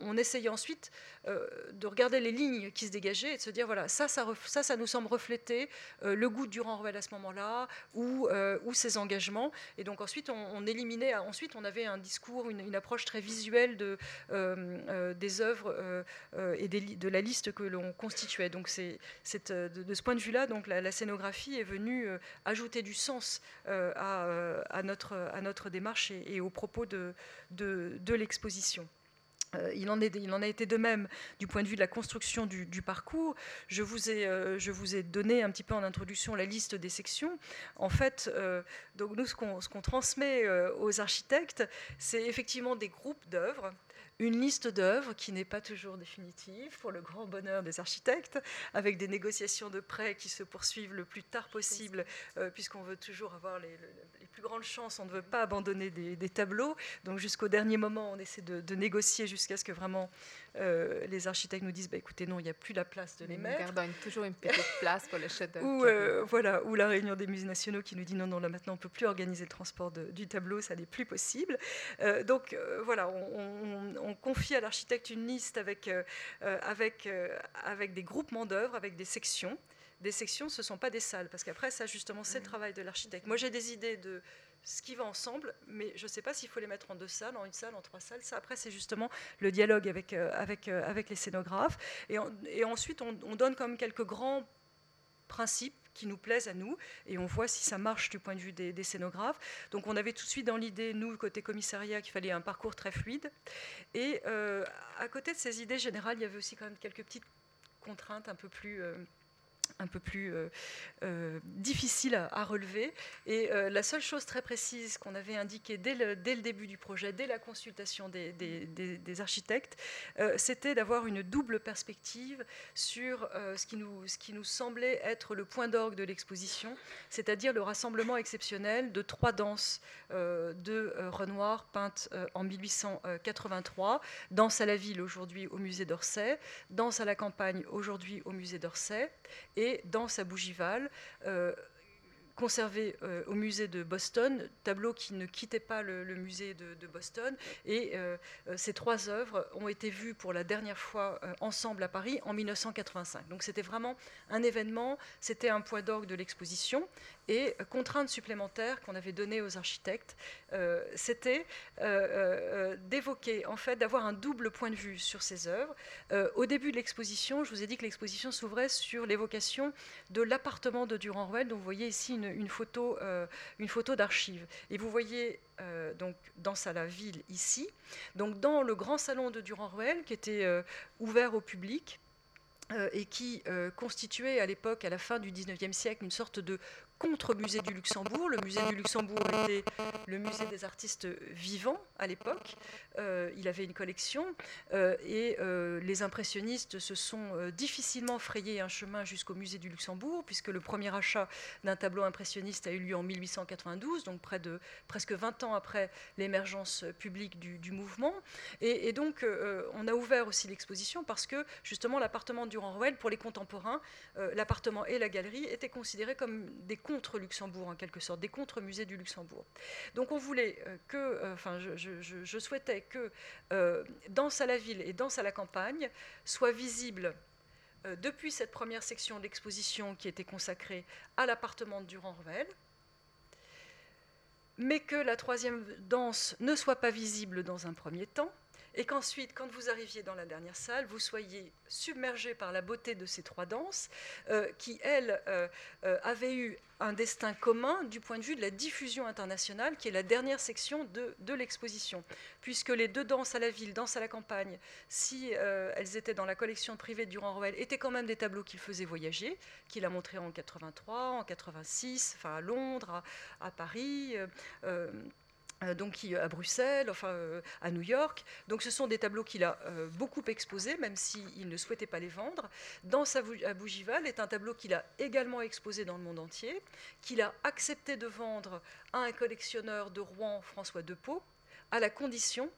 on, essayait ensuite euh, de regarder les lignes qui se dégageaient et de se dire voilà, ça, ça, ça, nous semble refléter euh, le goût de Durand-Ruel à ce moment-là ou, euh, ou, ses engagements. Et donc ensuite, on, éliminait, ensuite, on avait un discours, une, approche très visuelle de, des œuvres et de la liste que l'on constituait. Donc c'est, de, ce point de vue-là, donc la, scénographie est venue ajouter du sens à, notre, à notre démarche et, et aux propos de, de l'exposition. Euh, il en, est, a été de même du point de vue de la construction du, parcours. Je vous, ai, euh, je vous, ai, donné un petit peu en introduction la liste des sections. En fait, euh, donc nous, ce qu'on transmet aux architectes, c'est effectivement des groupes d'œuvres une liste d'œuvres qui n'est pas toujours définitive pour le grand bonheur des architectes, avec des négociations de prêts qui se poursuivent le plus tard possible, euh, puisqu'on veut toujours avoir les, plus grandes chances, on ne veut pas abandonner des, tableaux. Donc jusqu'au dernier moment, on essaie de, négocier jusqu'à ce que vraiment euh, les architectes nous disent bah, écoutez, non, il n'y a plus la place de les mettre. Toujours une petite place pour les chefs-d'œuvre. Ou, euh, voilà, ou la réunion des musées nationaux qui nous dit non, non, là maintenant on ne peut plus organiser le transport du tableau, ça n'est plus possible. donc voilà, on, on confie à l'architecte une liste avec, euh, euh, avec, euh, avec des groupements d'œuvres, avec des sections. Des sections, ce ne sont pas des salles, parce qu'après, ça, justement, c'est le travail de l'architecte. Moi, j'ai des idées de ce qui va ensemble, mais je ne sais pas s'il faut les mettre en deux salles, en une salle, en trois salles. Ça, après, c'est justement le dialogue avec, avec, avec les scénographes. Et, ensuite, on, on, donne comme quelques grands principes qui nous plaisent à nous, et on voit si ça marche du point de vue des, scénographes. Donc on avait tout de suite dans l'idée, nous, côté commissariat, qu'il fallait un parcours très fluide. Et euh, à côté de ces idées générales, il y avait aussi quand même quelques petites contraintes un peu plus... Euh, un peu plus euh, euh, difficile à, relever. Et euh, la seule chose très précise qu'on avait indiquée dès le, dès le, début du projet, dès la consultation des, architectes, c'était d'avoir une double perspective sur ce, qui nous, semblait être le point d'orgue de l'exposition, c'est-à-dire le rassemblement exceptionnel de trois danses de Renoir peintes en 1883, danse à la ville aujourd'hui au musée d'Orsay, danse à la campagne aujourd'hui au musée d'Orsay, dans sa bougival, euh, conservé euh, au musée de Boston, tableau qui ne quittait pas le, musée de, Boston. Et euh, ces trois œuvres ont été vues pour la dernière fois ensemble à Paris en 1985. Donc c'était vraiment un événement, c'était un point d'orgue de l'exposition. Et contrainte supplémentaire qu'on avait donnée aux architectes, euh, c'était euh, euh, d'évoquer, en fait, d'avoir un double point de vue sur ces œuvres. au début de l'exposition, je vous ai dit que l'exposition s'ouvrait sur l'évocation de l'appartement de Durand-Ruel. Donc vous voyez ici une, photo, une photo. Et vous voyez donc dans la ville ici, donc dans le grand salon de Durand-Ruel qui était ouvert au public. et qui constituait à l'époque, à la fin du 19e siècle, une sorte de contre-musée du Luxembourg. Le musée du Luxembourg était le musée des artistes vivants à l'époque. Euh, il avait une collection euh, et euh, les impressionnistes se sont difficilement frayé un chemin jusqu'au musée du Luxembourg puisque le premier achat d'un tableau impressionniste a eu lieu en 1892, donc près de presque 20 ans après l'émergence publique du, mouvement. Et, donc on a ouvert aussi l'exposition parce que justement l'appartement Durand-Ruel pour les contemporains, l'appartement et la galerie étaient considérés comme des contre-Luxembourg en quelque sorte, des contre-musées du Luxembourg. Donc on voulait euh, que, euh, enfin je, souhaitais que euh, Danse à la ville et Danse à la campagne soient visibles depuis cette première section de l'exposition qui était consacrée à l'appartement de Durand-Ruel, mais que la troisième danse ne soit pas visible dans un premier temps, et qu'ensuite, quand vous arriviez dans la dernière salle, vous soyez submergé par la beauté de ces trois danses, euh, qui, elles, euh, euh, avaient eu un destin commun du point de vue de la diffusion internationale, qui est la dernière section de, de l'exposition. Puisque les deux danses à la ville, danses à la campagne, si elles étaient dans la collection privée de Durand-Ruel, étaient quand même des tableaux qu'il faisait voyager, qu'il a montrés en 83, en 86, enfin à Londres, à Paris. Euh, donc à Bruxelles, enfin euh, à New York. Donc ce sont des tableaux qu'il a euh, beaucoup exposés, même s'il ne souhaitait pas les vendre. Dans sa à Bougival est un tableau qu'il a également exposé dans le monde entier, qu'il a accepté de vendre à un collectionneur de Rouen, François Depot, à la condition,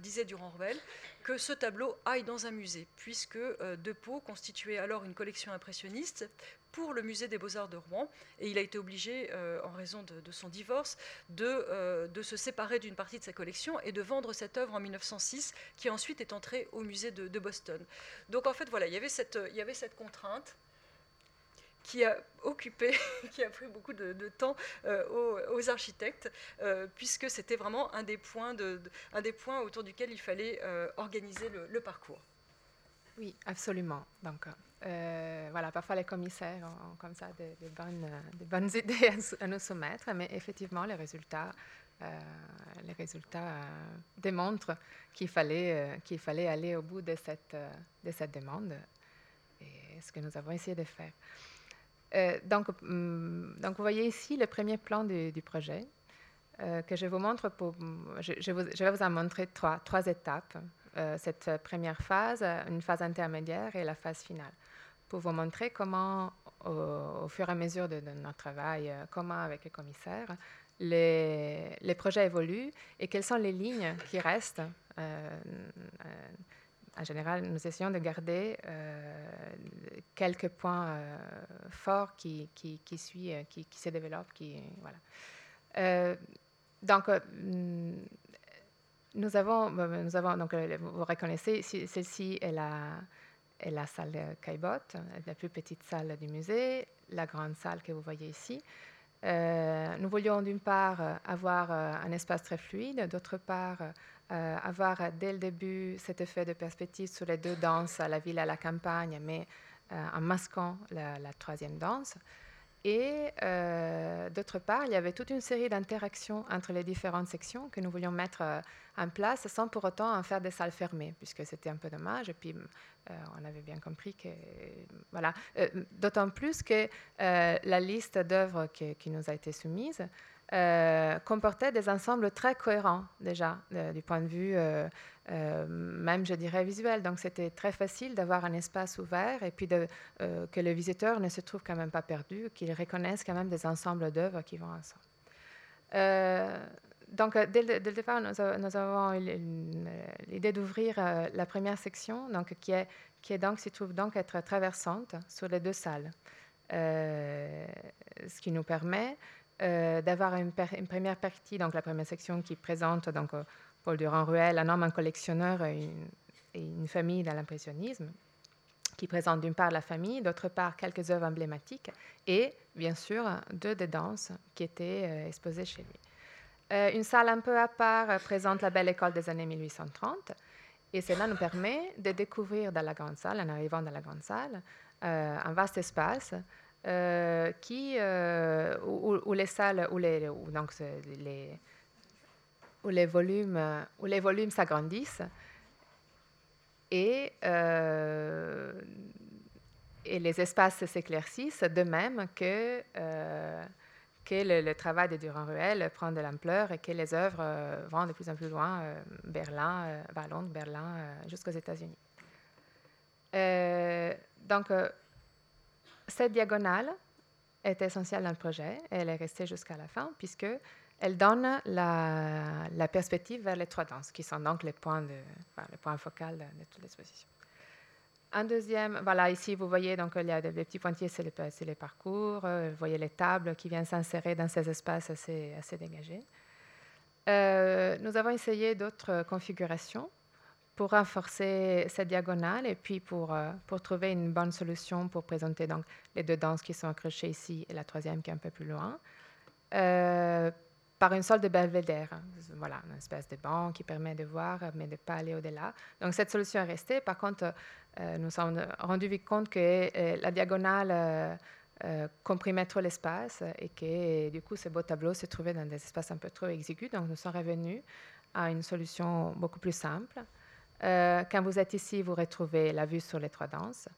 disait Durand-Ruel, que ce tableau aille dans un musée, puisque Depot constituait alors une collection impressionniste pour le musée des beaux-arts de Rouen. Et il a été obligé, euh, en raison de, son divorce, de, euh, de se séparer d'une partie de sa collection et de vendre cette œuvre en 1906, qui ensuite est entrée au musée de, Boston. Donc en fait, voilà, il y avait cette, il y avait cette contrainte qui a occupé, qui a pris beaucoup de, temps euh, aux, architectes, puisque c'était vraiment un des, points de, autour duquel il fallait organiser le, parcours. Oui, absolument. Donc, euh, voilà, parfois les commissaires ont, comme ça des, bonnes, des bonnes, idées à, nous soumettre, mais effectivement, les résultats, euh, euh, démontrent qu'il fallait, aller au bout de de cette demande, et ce que nous avons essayé de faire. Donc, hum, donc, vous voyez ici le premier plan du, projet que je vous montre. Pour, je, vais vous en montrer trois, étapes. cette première phase, une phase intermédiaire et la phase finale pour vous montrer comment, au, fur et à mesure de, notre travail, euh, comment avec les commissaires, les, projets évoluent et quelles sont les lignes qui restent. Euh, euh, en général, nous essayons de garder quelques points forts qui, qui, qui, qui, se développent. Donc, nous avons, nous avons donc, vous reconnaissez, celle-ci est la et la salle Caillebotte, la plus petite salle du musée, la grande salle que vous voyez ici. Euh, nous voulions d'une part avoir euh, un espace très fluide, d'autre part euh, avoir dès le début cet effet de perspective sur les deux danses, la ville et la campagne, mais en masquant la, troisième danse. Et d'autre part, il y avait toute une série d'interactions entre les différentes sections que nous voulions mettre en place sans pour autant en faire des salles fermées, puisque c'était un peu dommage. Et puis, euh, on avait bien compris que. Voilà. Euh, d'autant plus que euh, la liste d'œuvres qui, nous a été soumise comportait des ensembles très cohérents, déjà, du point de vue, même, je dirais, visuel. Donc, c'était très facile d'avoir un espace ouvert et puis que le visiteur ne se trouve quand même pas perdu, qu'il reconnaisse quand même des ensembles d'œuvres qui vont ensemble donc, euh, dès le, départ, nous, avons l'idée d'ouvrir euh, la première section, donc, qui, est, qui est donc, se trouve donc être traversante sur les deux salles. Euh, ce qui nous permet d'avoir une, première partie, donc la première section qui présente donc, Paul Durand-Ruel, un homme, un collectionneur et une, famille dans l'impressionnisme, qui présente d'une part la famille, d'autre part quelques œuvres emblématiques et bien sûr deux des danses qui étaient exposées chez lui. Euh, une salle un peu à part euh, présente la belle école des années 1830. Et cela nous permet de découvrir dans la grande salle, en arrivant dans la grande salle, euh, un vaste espace qui, où, les salles, où les, donc les, où les volumes, où les volumes s'agrandissent et, et les espaces s'éclaircissent de même que que le, travail de Durand-Ruel prend de l'ampleur et que les œuvres euh, vont de plus en plus loin, euh, Berlin, euh, Londres, Berlin, jusqu'aux États-Unis. donc, cette diagonale est essentielle dans le projet et elle est restée jusqu'à la fin puisque elle donne la, perspective vers les trois danses, qui sont donc les points, de, les points focaux de, toute l'exposition. Un deuxième, voilà, ici vous voyez, donc il y a des, petits pointiers, c'est les, les, parcours, euh, vous voyez les tables qui viennent s'insérer dans ces espaces assez, assez dégagés. Euh, nous avons essayé d'autres configurations pour renforcer cette diagonale et puis pour, euh, pour trouver une bonne solution pour présenter donc, les deux danses qui sont accrochées ici et la troisième qui est un peu plus loin. par une sorte de belvédère. Voilà, une espèce de banc qui permet de voir, mais de ne pas aller au-delà. Donc cette solution est restée. Par contre, nous nous sommes rendus compte que la diagonale comprimait trop l'espace et que du coup, ce beau tableau se trouvait dans des espaces un peu trop exigus. Donc nous sommes revenus à une solution beaucoup plus simple. Quand vous êtes ici, vous retrouvez la vue sur les trois danses.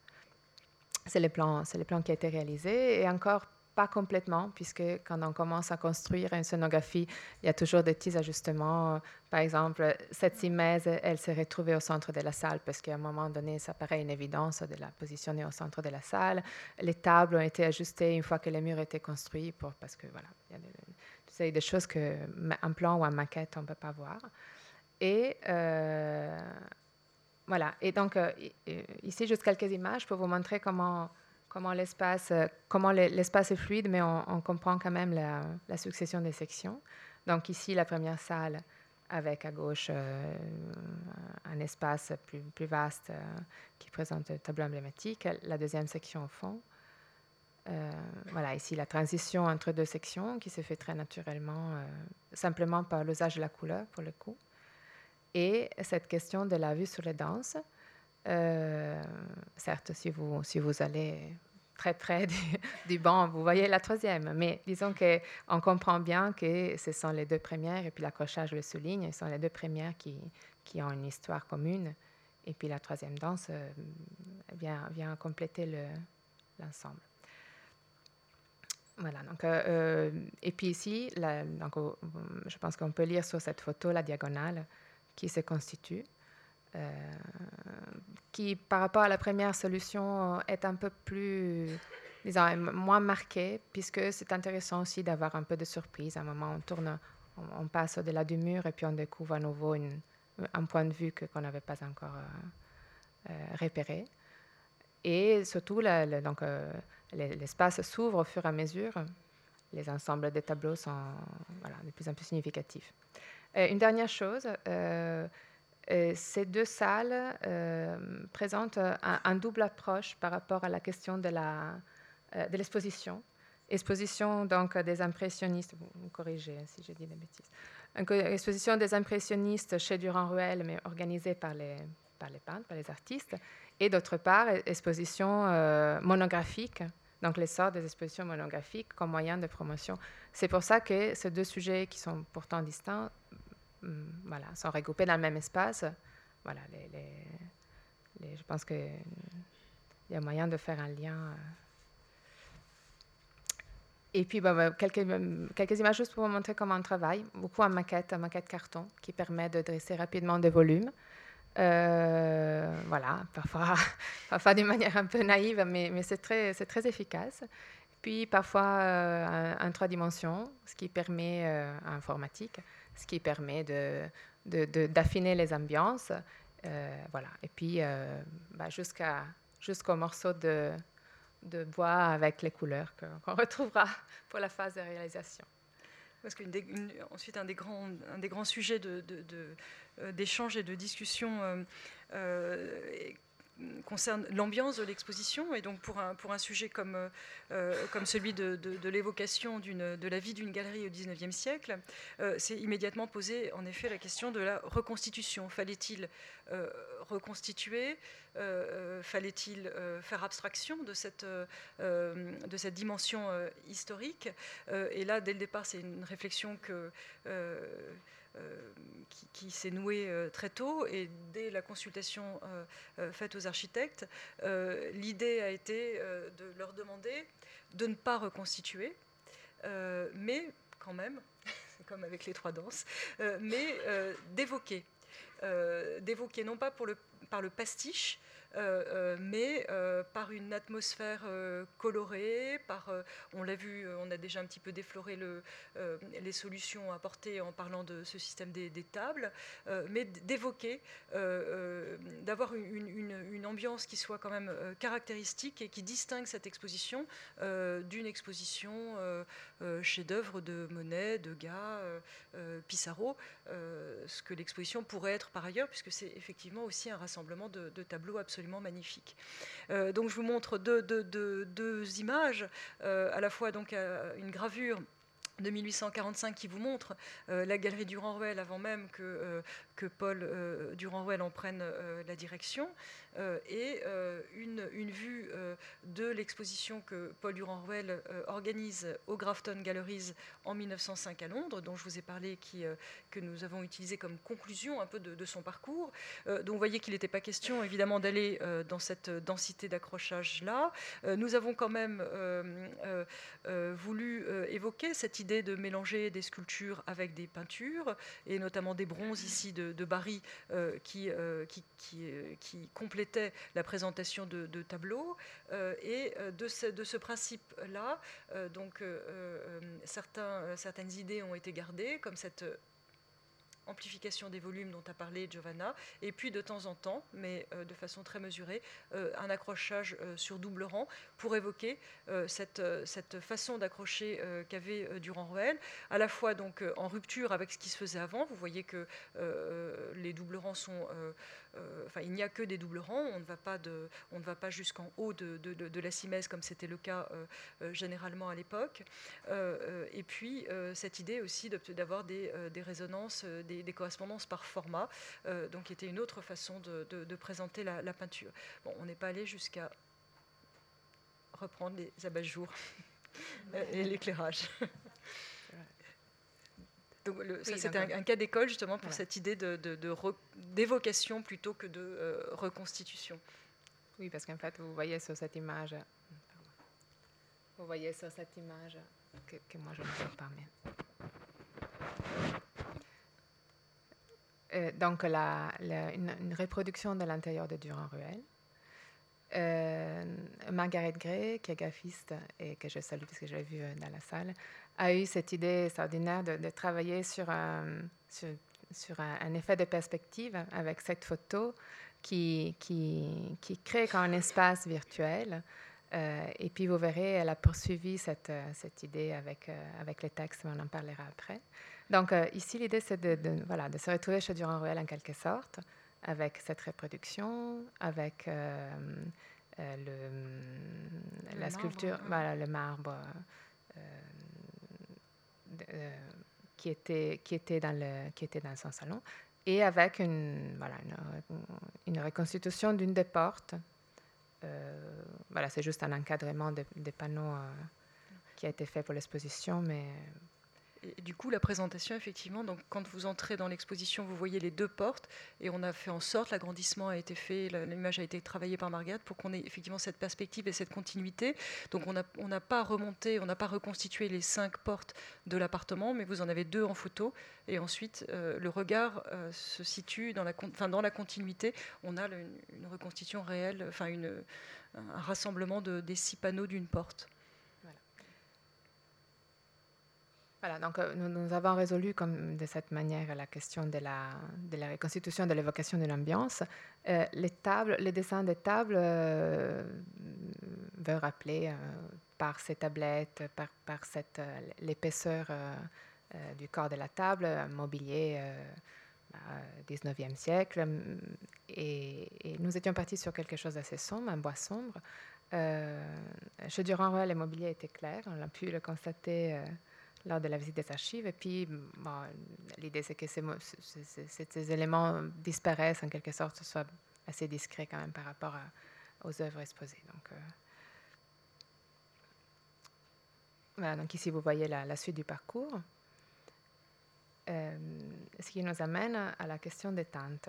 C'est le plan, c'est le plan qui a été réalisé. Et encore pas complètement, puisque quand on commence à construire une scénographie, il y a toujours des petits ajustements. Par exemple, cette simèse, elle s'est retrouvée au centre de la salle parce qu'à un moment donné, ça paraît une évidence de la positionner au centre de la salle. Les tables ont été ajustées une fois que les murs étaient construits, parce que voilà, il y a des, des choses qu'un plan ou en maquette, on ne peut pas voir. Et euh, voilà. Et donc, euh, ici, juste quelques images pour vous montrer comment comment l'espace, euh, comment l'espace est fluide, mais on, comprend quand même la, succession des sections. Donc ici, la première salle avec à gauche euh, un espace plus, plus vaste euh, qui présente le tableau emblématique, la deuxième section au fond. voilà, ici la transition entre deux sections qui se fait très naturellement, simplement par l'usage de la couleur pour le coup. Et cette question de la vue sur les danses, euh, certes, si vous, allez très près du, banc, vous voyez la troisième. Mais disons qu'on comprend bien que ce sont les deux premières, et puis l'accrochage le souligne, ce sont les deux premières qui, ont une histoire commune. Et puis la troisième danse euh, vient, compléter l'ensemble. voilà, donc, euh, et puis ici, je pense qu'on peut lire sur cette photo la diagonale qui se constitue. Euh, qui, par rapport à la première solution, est un peu plus, disons, moins marquée, puisque c'est intéressant aussi d'avoir un peu de surprise. À un moment, on tourne, on, passe au-delà du mur et puis on découvre à nouveau un point de vue que, qu'on n'avait pas encore euh, euh, repéré. Et surtout, donc, l'espace s'ouvre au fur et à mesure. Les ensembles des tableaux sont voilà, de plus en plus significatifs. Une dernière chose, euh, ces deux salles euh, présentent un, double approche par rapport à la question de, euh, l'exposition. Exposition donc des impressionnistes, vous corrigez hein, si je dis des bêtises. Exposition des impressionnistes chez Durand-Ruel, mais organisée par les, par les peintres, par les artistes. Et d'autre part, exposition monographique, donc l'essor des expositions monographiques comme moyen de promotion. C'est pour ça que ces deux sujets qui sont pourtant distincts voilà, sont regroupés dans le même espace. Voilà, je pense qu'il y a moyen de faire un lien. Euh. Et puis, bah, bah, quelques, quelques images juste pour vous montrer comment on travaille. Beaucoup en maquette, en maquette carton, qui permet de dresser rapidement des volumes. Euh, voilà, parfois, parfois d'une manière un peu naïve, mais, c'est très, très efficace. Puis parfois euh, en, trois dimensions, ce qui permet, en informatique, ce qui permet d'affiner de, les ambiances. Euh, voilà. Et puis, euh, bah, jusqu'au morceau de, de bois avec les couleurs qu'on retrouvera pour la phase de réalisation. Parce qu'ensuite, un, des grands, un des grands sujets de, euh, d'échange et de discussion concerne l'ambiance de l'exposition. Et donc, pour un, pour un sujet comme, euh, comme celui de, de, l'évocation de la vie d'une galerie au XIXe siècle, euh, c'est immédiatement posé, en effet, la question de la reconstitution. Fallait-il euh, reconstituer Fallait-il faire abstraction de cette, de cette dimension historique Et là, dès le départ, c'est une réflexion que euh, qui, s'est nouée euh, très tôt et dès la consultation euh, faite aux architectes, l'idée a été de leur demander de ne pas reconstituer, mais quand même, comme avec les trois danses, mais d'évoquer. d'évoquer non pas par le pastiche, mais euh, par une atmosphère colorée, par, on l'a vu, on a déjà un petit peu défloré le, les solutions apportées en parlant de ce système des, tables, mais d'évoquer, d'avoir une, ambiance qui soit quand même caractéristique et qui distingue cette exposition d'une exposition chef-d'œuvre de Monet, Degas, Pissarro, ce que l'exposition pourrait être par ailleurs, puisque c'est effectivement aussi un rassemblement de, de tableaux absolument magnifique. Euh, donc je vous montre deux, images, euh, à la fois donc euh, une gravure de 1845 qui vous montre la galerie Durand-Ruel avant même que, que Paul euh, Durand-Ruel en prenne la direction, et une, vue de l'exposition que Paul Durand-Ruel organise au Grafton Galleries en 1905 à Londres, dont je vous ai parlé, que nous avons utilisé comme conclusion un peu de, de son parcours. donc vous voyez qu'il n'était pas question évidemment d'aller dans cette densité d'accrochage-là. nous avons quand même voulu évoquer cette idée de mélanger des sculptures avec des peintures, et notamment des bronzes ici de, Barry euh, qui, euh, qui, qui, euh, qui, complétaient la présentation de, tableaux. et de ce, de ce principe-là, donc certaines idées ont été gardées, comme cette amplification des volumes dont a parlé Giovanna, et puis de temps en temps, mais euh, de façon très mesurée, euh, un accrochage euh, sur double rang pour évoquer cette, façon d'accrocher qu'avait Durand-Ruel, à la fois donc en rupture avec ce qui se faisait avant. Vous voyez que les doubles rangs sont enfin, il n'y a que des doubles rangs, on ne va pas, on ne va pas jusqu'en haut de, la simèse comme c'était le cas euh, euh, généralement à l'époque. et puis, cette idée aussi d'avoir des, des, résonances, des, correspondances par format, donc qui était une autre façon de, présenter la, la, peinture. Bon, on n'est pas allé jusqu'à reprendre les abat-jours et l'éclairage. Donc, ça, c'était un, cas d'école justement pour cette idée d'évocation de, de, plutôt que de euh, reconstitution. Oui, parce qu'en fait, vous voyez sur cette image, vous voyez sur cette image que, que moi je ne vois pas, mais. Euh, donc, la, une, une, reproduction de l'intérieur de Durand-Ruel. Euh, Margaret Gray, qui est graphiste et que je salue parce que je l'ai vue euh, dans la salle, a eu cette idée extraordinaire de, travailler sur, un, effet de perspective avec cette photo qui, crée un espace virtuel. Euh, et puis vous verrez, elle a poursuivi cette, idée avec, les textes, mais on en parlera après. Donc ici, l'idée, c'est de, de, voilà, de se retrouver chez Durand-Ruel en quelque sorte, avec cette reproduction, avec euh, euh, le, la sculpture, voilà, le marbre euh, qui, était, qui, était dans le, qui était dans son salon, et avec une, voilà, une, reconstitution d'une des portes. voilà, c'est juste un encadrement des panneaux qui a été fait pour l'exposition, mais du coup, la présentation, effectivement, donc quand vous entrez dans l'exposition, vous voyez les deux portes, et on a fait en sorte, l'agrandissement a été fait, l'image a été travaillée par Margaret pour qu'on ait effectivement cette perspective et cette continuité. Donc on n'a pas remonté, on n'a pas reconstitué les cinq portes de l'appartement, mais vous en avez deux en photo, et ensuite euh, le regard euh, se situe dans la, continuité. On a une, reconstitution réelle, enfin un rassemblement de, des six panneaux d'une porte. Donc euh, nous, avons résolu de cette manière la question de la, reconstitution de l'évocation de l'ambiance. Euh, les tables, les dessins des tables euh, veulent rappeler par ces tablettes, par, cette, l'épaisseur du corps de la table, un mobilier 19e bah, siècle. Et, nous étions partis sur quelque chose d'assez sombre, un bois sombre. chez Durand-Ruel, le mobilier était clair, on a pu le constater lors de la visite des archives. Et puis, l'idée, c'est que ces, éléments disparaissent en quelque sorte, ce soit assez discret quand même par rapport aux œuvres exposées. Donc, euh, voilà, donc ici, vous voyez la, suite du parcours. Euh, ce qui nous amène à la question des teintes,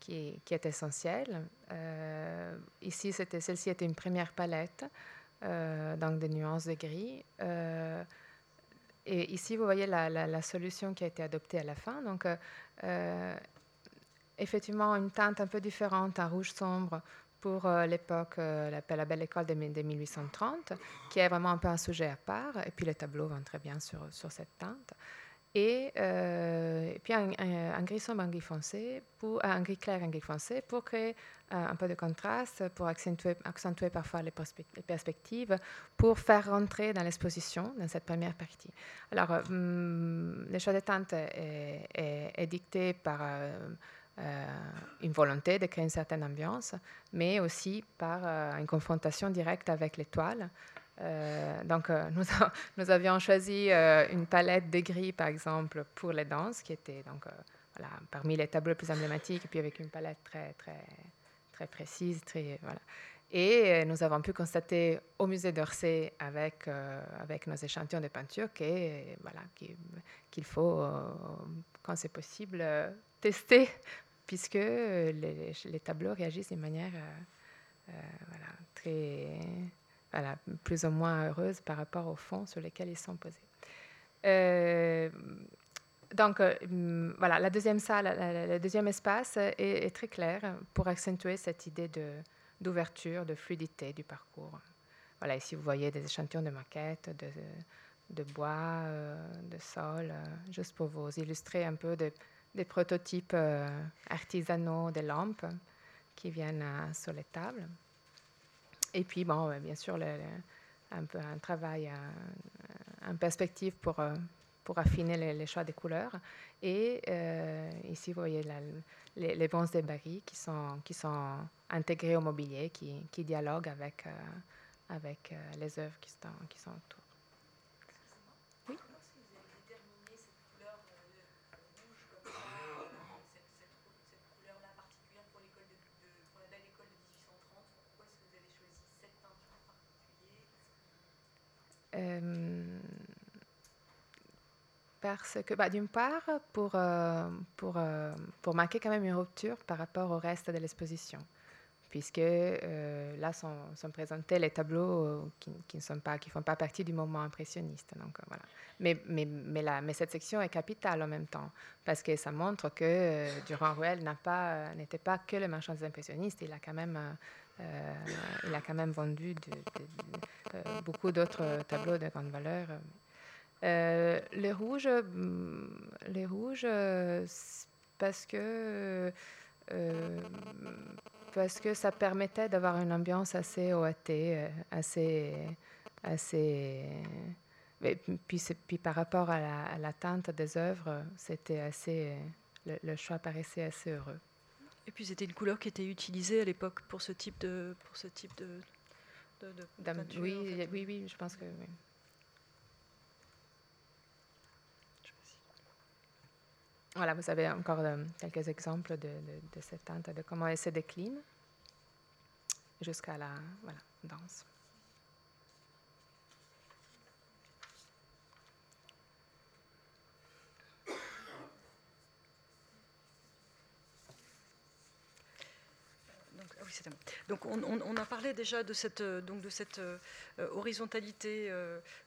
qui, qui est essentielle. Euh, ici, celle-ci était une première palette, donc des nuances de gris. Et ici, vous voyez la, solution qui a été adoptée à la fin. Donc, euh, euh, effectivement, une teinte un peu différente, un rouge sombre pour euh, l'époque, la, belle école de, 1830, qui est vraiment un peu un sujet à part. Et puis, les tableaux vont très bien sur, cette teinte. Euh, et, puis un, gris sombre, un gris foncé, pour, un gris clair, un gris foncé, pour créer euh, un peu de contraste, pour accentuer, parfois les, perspectives, pour faire rentrer dans l'exposition, dans cette première partie. Alors, euh, hmm, le choix de teintes est, dicté par une volonté de créer une certaine ambiance, mais aussi par une confrontation directe avec l'étoile donc, nous, nous, avions choisi une palette de gris, par exemple, pour les danses, qui était donc voilà, parmi les tableaux les plus emblématiques, et puis avec une palette très, très, très précise. Très, voilà. Et nous avons pu constater au musée d'Orsay, avec, avec nos échantillons de peinture, qu'il voilà, qu'il faut, quand c'est possible, tester, puisque les, tableaux réagissent d'une manière voilà, très, voilà, plus ou moins heureuse par rapport au fond sur lesquels ils sont posés. Donc, euh, voilà, la deuxième salle, le deuxième espace est, très clair pour accentuer cette idée d'ouverture, de, fluidité du parcours. Voilà, ici vous voyez des échantillons de maquettes, de, de bois, euh, de sol, euh, juste pour vous illustrer un peu des prototypes artisanaux des lampes qui viennent sur les tables. Et puis, bon, bien sûr, un, peu, un travail en perspective pour pour affiner les, choix des couleurs. Et euh, ici, vous voyez les, les bronzes des barils qui sont, qui sont intégrés au mobilier, qui, qui dialoguent avec, euh, avec euh, les œuvres qui sont, qui sont autour. Oui. Euh, parce que, bah, d'une part, pour, euh, pour, euh, pour marquer quand même une rupture par rapport au reste de l'exposition, puisque euh, là sont, présentés les tableaux qui, ne sont pas, qui font pas partie du moment impressionniste. Donc, voilà. mais, mais, mais, la, mais cette section est capitale en même temps, parce que ça montre que Durand-Ruel n'était pas, pas que le marchand des impressionnistes, il a quand même... il a quand même vendu beaucoup d'autres tableaux de grande valeur euh, les rouges, mm, les rouges euh, parce que euh, parce que ça permettait d'avoir une ambiance assez OAT, assez assez puis, puis par rapport à la, teinte des œuvres, c'était assez le, choix paraissait assez heureux. Et puis c'était une couleur qui était utilisée à l'époque pour ce type de pour ce type de, de, oui, oui, oui, je pense que oui. Voilà, vous avez encore euh, quelques exemples de, cette teinte, de comment elle se décline jusqu'à la voilà, danse. Donc, ah on, a parlé déjà de cette, euh, donc de cette euh, horizontalité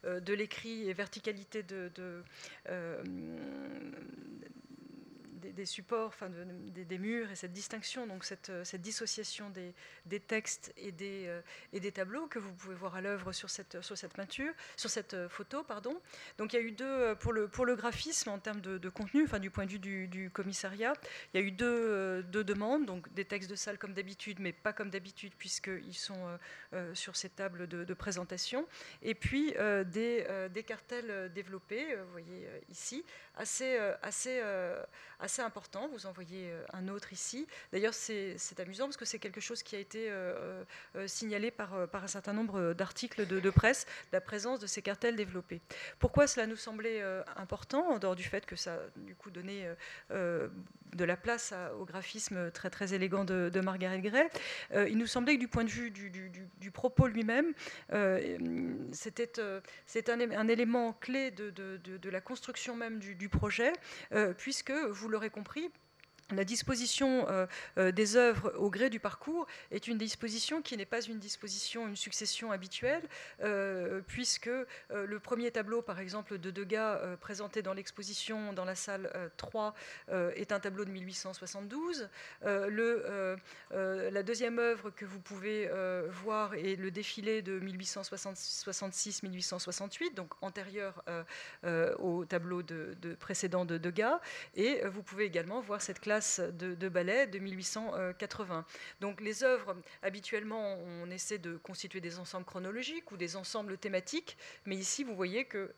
de l'écrit et verticalité de, de des, supports, enfin des, murs et cette distinction, donc cette, euh, cette dissociation des, des, textes et des, euh, et des tableaux que vous pouvez voir à l'œuvre sur cette, sur cette peinture, sur cette euh, photo, pardon. Donc il y a eu deux pour le, pour le graphisme en termes de, contenu, enfin du point de vue du, du, commissariat, il y a eu deux, deux, demandes, donc des textes de salle comme d'habitude, mais pas comme d'habitude puisqu'ils sont sur ces tables de, présentation, et puis des, des cartels développés, vous voyez ici, assez, assez, assez important. Vous en voyez euh, un autre ici. D'ailleurs, c'est amusant parce que c'est quelque chose qui a été euh, euh, signalé par, par un certain nombre d'articles de, presse, la présence de ces cartels développés. Pourquoi cela nous semblait important, en dehors du fait que ça, du coup, donnait de la place au graphisme très, élégant de, Margaret Gray. Il nous semblait que du point de vue du, propos lui-même, c'était un, un, élément clé de, la construction même du, projet, puisque, vous l'aurez compris, la disposition euh, euh, des œuvres au gré du parcours est une disposition qui n'est pas une disposition, une succession habituelle, euh, puisque le premier tableau, par exemple, de Degas présenté dans l'exposition dans la salle 3 est un tableau de 1872. Le, la deuxième œuvre que vous pouvez voir est le défilé de 1866-1868, donc antérieur au tableau de précédent de Degas, et vous pouvez également voir cette classe de, ballet de 1880. Donc les œuvres, habituellement, on essaie de constituer des ensembles chronologiques ou des ensembles thématiques, mais ici, vous voyez que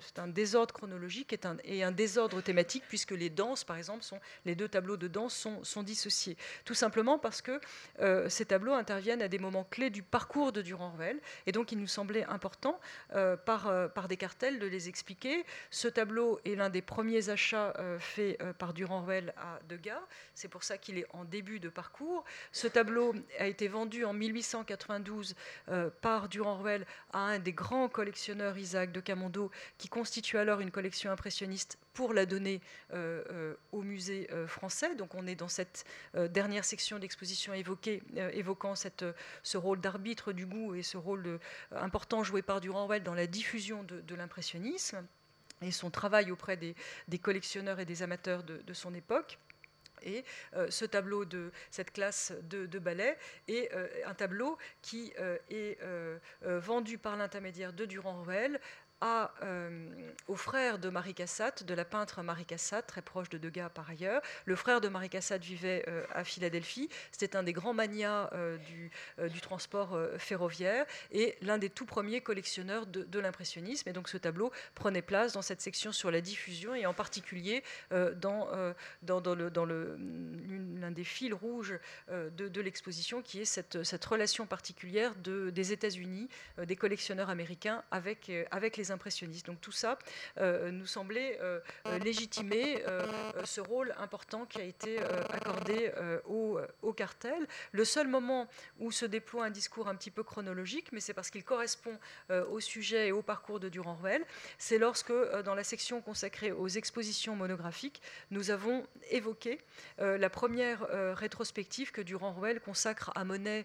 c'est un désordre chronologique et un, désordre thématique, puisque les danses, par exemple, sont, les deux tableaux de danse sont, dissociés. Tout simplement parce que ces tableaux interviennent à des moments clés du parcours de Durand-Ruel, et donc il nous semblait important, par, par des cartels, de les expliquer. Ce tableau est l'un des premiers achats faits par Durand-Ruel à C'est pour ça qu'il est en début de parcours. Ce tableau a été vendu en 1892 par Durand-Ruel à un des grands collectionneurs, Isaac de Camondo, qui constitue alors une collection impressionniste pour la donner au musée français. Donc on est dans cette dernière section d'exposition évoquant cette, ce rôle d'arbitre du goût et ce rôle important joué par Durand-Ruel dans la diffusion de l'impressionnisme et son travail auprès des, collectionneurs et des amateurs de, son époque. Et euh, ce tableau de cette classe de, ballet est euh, un tableau qui euh, est vendu par l'intermédiaire de Durand-Ruel euh, au frère de Marie Cassatt, de la peintre Marie Cassatt, très proche de Degas par ailleurs. Le frère de Marie Cassatt vivait euh, à Philadelphie. C'était un des grands manias euh, du, transport ferroviaire et l'un des tout premiers collectionneurs de, l'impressionnisme. Et donc ce tableau prenait place dans cette section sur la diffusion et en particulier dans, l'un des fils rouges de, l'exposition qui est cette, relation particulière de, des États-Unis, des collectionneurs américains avec, avec les Donc tout ça euh, nous semblait euh, euh, légitimer ce rôle important qui a été accordé au, au, cartel. Le seul moment où se déploie un discours un petit peu chronologique, mais c'est parce qu'il correspond au sujet et au parcours de Durand-Ruel, c'est lorsque dans la section consacrée aux expositions monographiques, nous avons évoqué la première rétrospective que Durand-Ruel consacre à Monet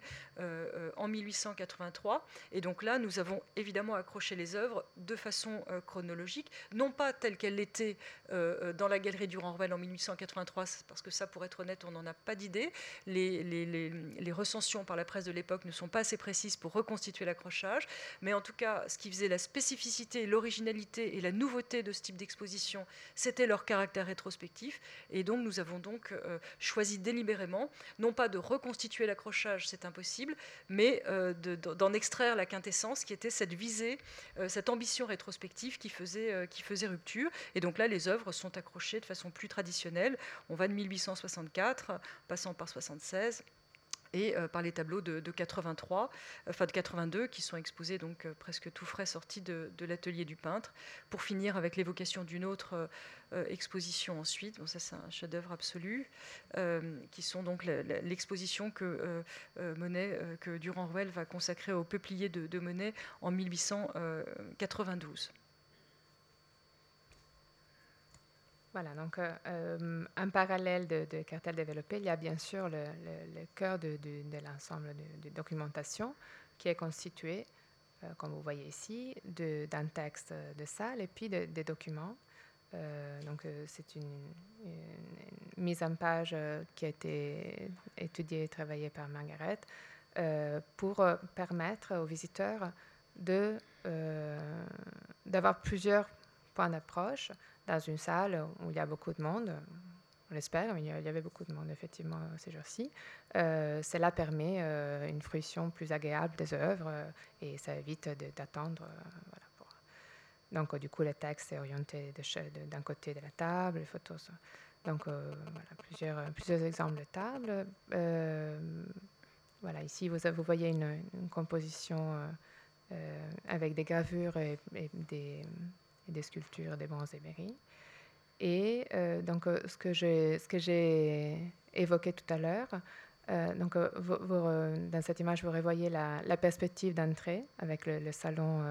en 1883. Et donc là, nous avons évidemment accroché les œuvres de façon euh, chronologique, non pas telle qu'elle l'était euh, euh, dans la galerie Durand-Ruel en 1883, parce que ça, pour être honnête, on n'en a pas d'idée. Les, recensions par la presse de l'époque ne sont pas assez précises pour reconstituer l'accrochage, mais en tout cas, ce qui faisait la spécificité, l'originalité et la nouveauté de ce type d'exposition, c'était leur caractère rétrospectif, et donc nous avons donc choisi délibérément, non pas de reconstituer l'accrochage, c'est impossible, mais d'en extraire la quintessence qui était cette visée, cette ambition rétrospective qui faisait, euh, qui faisait rupture. Et donc là, les œuvres sont accrochées de façon plus traditionnelle. On va de 1864, passant par 76 et euh, par les tableaux de, 83, enfin de 82, qui sont exposés donc euh, presque tout frais sortis de, l'atelier du peintre, pour finir avec l'évocation d'une autre euh, exposition ensuite. Bon, ça c'est un chef-d'œuvre absolu, qui sont donc l'exposition que Monet, que Durand-Ruel va consacrer au peuplier de Monet en 1892. Voilà, donc euh, euh, en parallèle de, Cartel développé, il y a bien sûr le, cœur de, l'ensemble de, documentation qui est constitué, euh, comme vous voyez ici, d'un texte de salle et puis des documents. donc c'est une, mise en page qui a été étudiée et travaillée par Margaret pour permettre aux visiteurs d'avoir plusieurs points d'approche dans une salle où il y a beaucoup de monde, on l'espère, mais il y avait beaucoup de monde effectivement ces jours-ci. Euh, cela permet euh, une fruition plus agréable des œuvres euh, et ça évite d'attendre. Donc du coup, le texte est orienté d'un côté de la table, les photos. Donc voilà, plusieurs, exemples de tables. voilà, ici vous voyez une, composition avec des gravures et des des sculptures des bronzes et Et euh, donc, euh, ce que j'ai évoqué tout à l'heure, euh, donc, dans cette image, vous revoyez la, perspective d'entrée avec le, salon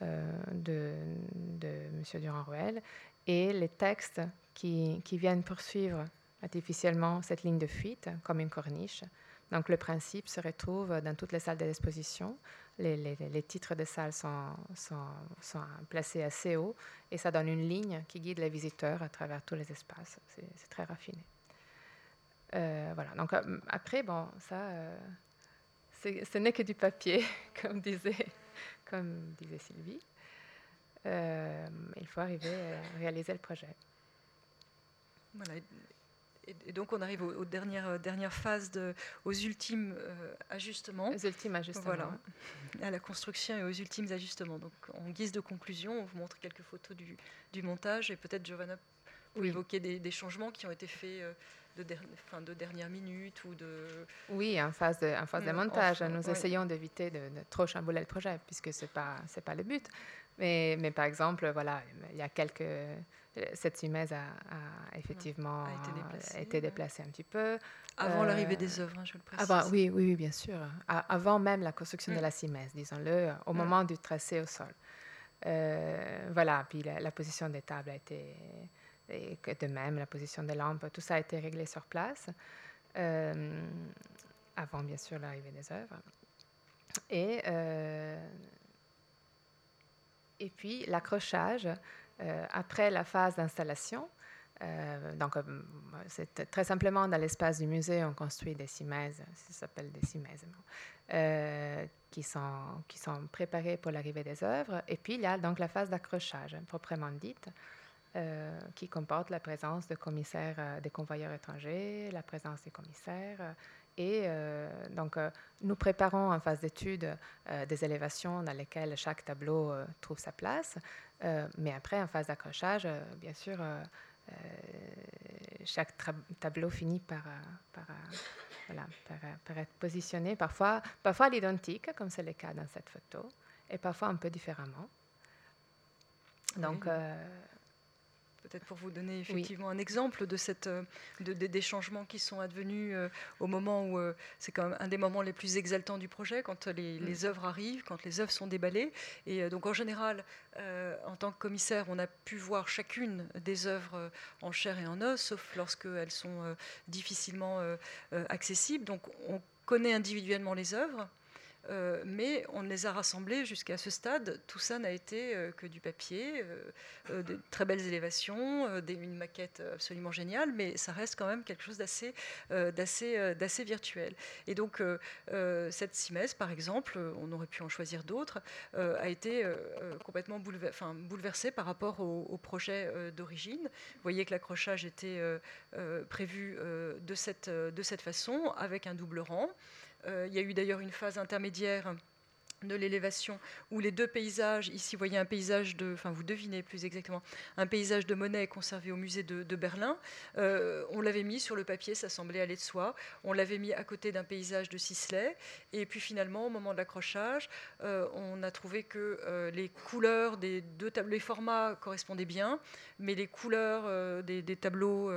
de, de M. Durand-Ruel et les textes qui, qui, viennent poursuivre artificiellement cette ligne de fuite comme une corniche. Donc le principe se retrouve dans toutes les salles de l'exposition les, titres de salles sont, placés assez haut et ça donne une ligne qui guide les visiteurs à travers tous les espaces. C'est très raffiné. Euh, voilà. Donc euh, après, bon, ça, euh, ce n'est que du papier, comme disait, comme disait Sylvie. il faut arriver à réaliser le projet. Voilà. Et, donc on arrive aux, dernières, dernières phases, de, aux ultimes ajustements. Aux ultimes ajustements. Voilà, à la construction et aux ultimes ajustements. Donc en guise de conclusion, on vous montre quelques photos du, du montage et peut-être Giovanna peut évoquer des, des, changements qui ont été faits de, de dernière minute ou de... Oui, en phase de, en phase de montage. nous essayons d'éviter de, trop chambouler le projet, puisque ce n'est pas, pas le but. Mais, mais, par exemple, voilà, il y a quelques... Cette simèse a, effectivement a été, déplacée, un petit peu. Avant l'arrivée des œuvres, hein, je le précise. Avant, oui, oui, bien sûr. avant même la construction de mm. la simèse, disons-le, au mm. moment du tracé au sol. Euh, voilà, puis la, la, position des tables a été et que de même la position des lampes, tout ça a été réglé sur place, euh, avant bien sûr l'arrivée des œuvres. Et, euh, puis l'accrochage, euh, après la phase d'installation, donc, c'est très simplement dans l'espace du musée, on construit des cimaises, ça s'appelle des cimaises, qui, sont, qui sont préparées pour l'arrivée des œuvres. Et puis, il y a donc la phase d'accrochage, proprement dite, euh, qui comporte la présence de commissaires, euh, des convoyeurs étrangers, la présence des commissaires. Euh, et donc, nous préparons en phase d'étude des élévations dans lesquelles chaque tableau trouve sa place. mais après, en phase d'accrochage, bien sûr, chaque tableau finit par, par, voilà, par, être positionné, parfois, parfois à l'identique, comme c'est le cas dans cette photo, et parfois un peu différemment. Donc, peut-être pour vous donner effectivement un exemple de, cette, euh, de, des changements qui sont advenus euh, au moment où euh, c'est quand même un des moments les plus exaltants du projet, quand les, mm. les œuvres arrivent, quand les œuvres sont déballées. Et donc en général, en tant que commissaire, on a pu voir chacune des œuvres en chair et en os, sauf lorsqu'elles sont difficilement accessibles. Donc on connaît individuellement les œuvres. Euh, mais on les a rassemblés jusqu'à ce stade. Tout ça n'a été euh, que du papier, euh, de très belles élévations, une maquette absolument géniale, mais ça reste quand même quelque chose d'assez, virtuel. Et donc, cette simèse, par exemple, on aurait pu en choisir d'autres, a été complètement bouleversée par rapport au, projet d'origine. Vous voyez que l'accrochage était prévu de cette façon, avec un double rang. Euh, il y a eu d'ailleurs une phase intermédiaire de l'élévation, où les deux paysages, ici vous voyez un paysage de, enfin vous devinez plus exactement, un paysage de Monet conservé au musée de, Berlin, euh, on l'avait mis sur le papier, ça semblait aller de soi, on l'avait mis à côté d'un paysage de Sisley, et puis finalement au moment de l'accrochage, euh, on a trouvé que euh, les couleurs des deux tableaux, les formats correspondaient bien, mais les couleurs des, tableaux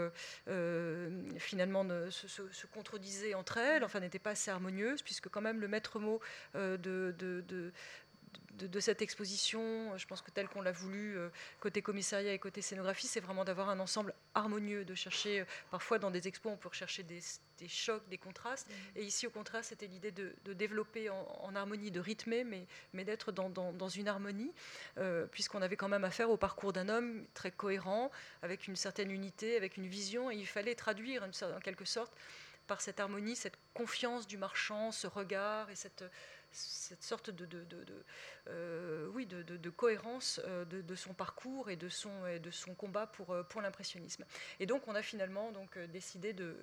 finalement se, contredisaient entre elles, enfin n'étaient pas assez harmonieuses, puisque quand même le maître mot de, de, cette exposition, je pense que tel qu'on l'a voulu, euh, côté commissariat et côté scénographie, c'est vraiment d'avoir un ensemble harmonieux, de chercher, euh, parfois dans des expos, on peut rechercher des, chocs, des contrastes, mmh. et ici au contraire, c'était l'idée de, développer en, harmonie, de rythmer, mais, mais d'être dans, une harmonie, euh, puisqu'on avait quand même affaire au parcours d'un homme très cohérent, avec une certaine unité, avec une vision, et il fallait traduire en quelque sorte par cette harmonie, cette confiance du marchand, ce regard et cette cette sorte de, euh, oui, de, cohérence euh, de, son parcours et de son, de son combat pour, euh, pour l'impressionnisme. Et donc on a finalement donc, décidé de,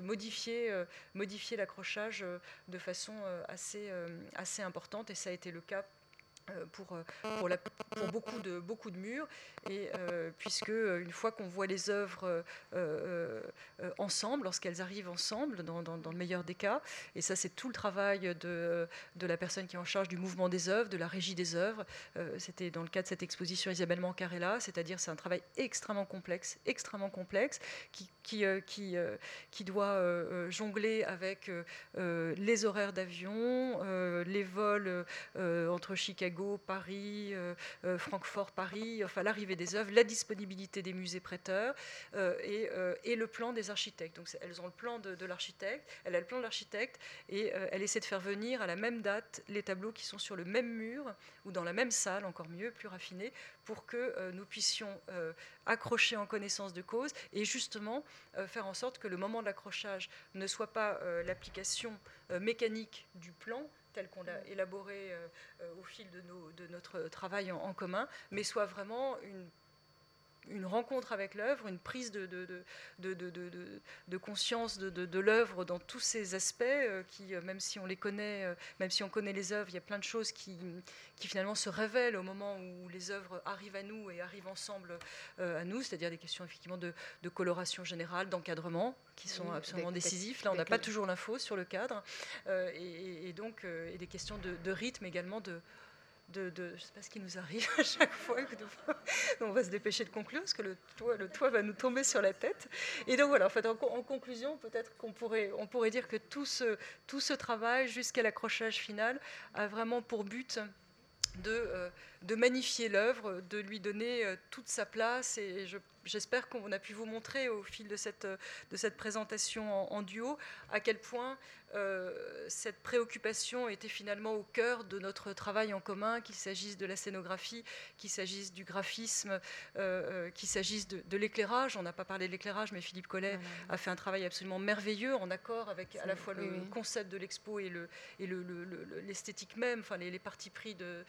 modifier, modifier l'accrochage de façon assez, assez importante et ça a été le cas pour, euh, pour, pour, beaucoup, de, murs, et euh, puisque une fois qu'on voit les œuvres ensemble, lorsqu'elles arrivent ensemble, dans, le meilleur des cas, et ça c'est tout le travail de, la personne qui est en charge du mouvement des œuvres, de la régie des œuvres, c'était dans le cas de cette exposition Isabelle Mancarella, c'est-à-dire c'est un travail extrêmement complexe, extrêmement complexe, qui doit jongler avec les horaires d'avion, les vols entre Chicago Paris, euh, euh, Francfort, Paris, enfin l'arrivée des œuvres, la disponibilité des musées prêteurs euh, et, le plan des architectes. Donc elles ont le plan de, l'architecte, elle a le plan de l'architecte et elle essaie de faire venir à la même date les tableaux qui sont sur le même mur ou dans la même salle, encore mieux, plus raffiné, pour que nous puissions accrocher en connaissance de cause et justement faire en sorte que le moment de l'accrochage ne soit pas l'application mécanique du plan, tel qu'on l'a élaboré euh, euh, au fil de, nos, de notre travail en, commun, mais soit vraiment une une rencontre avec l'œuvre, une prise de, de, de, de conscience de, l'œuvre dans tous ses aspects, euh, qui, euh, même si on les connaît, euh, même si on connaît les œuvres, il y a plein de choses qui, qui finalement se révèlent au moment où les œuvres arrivent à nous et arrivent ensemble à nous, c'est-à-dire des questions effectivement de, coloration générale, d'encadrement, qui sont absolument décisifs. Là, on n'a pas toujours l'info sur le cadre, et, et, donc et des questions de, rythme également de de, je ne sais pas ce qui nous arrive à chaque fois. on va se dépêcher de conclure parce que le toit, va nous tomber sur la tête. Et donc voilà, en, en, conclusion, peut-être qu'on pourrait, on pourrait dire que tout ce, tout ce travail jusqu'à l'accrochage final a vraiment pour but de, euh, de magnifier l'œuvre, de lui donner euh, toute sa place. Et j'espère qu'on a pu vous montrer au fil de cette, de cette présentation en duo à quel point euh, cette préoccupation était finalement au cœur de notre travail en commun, qu'il s'agisse de la scénographie, qu'il s'agisse du graphisme, euh, euh, qu'il s'agisse de, l'éclairage. On n'a pas parlé de l'éclairage, mais Philippe Collet a fait un travail absolument merveilleux, en accord avec à la fois le concept de l'expo et l'esthétique même, enfin les, parties pris de,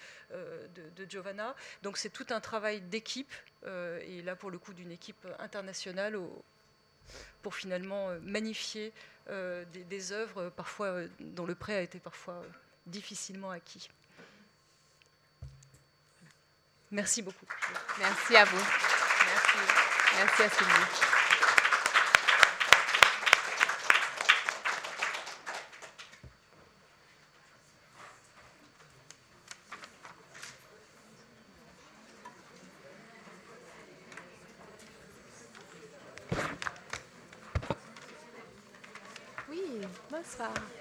de, Giovanna. Donc c'est tout un travail d'équipe, et là pour le coup d'une équipe internationale pour finalement magnifier euh, des, œuvres euh, parfois euh, dont le prêt a été parfois difficilement acquis. Merci beaucoup. Merci à vous. Merci. Merci à Sylvie. Bonsoir.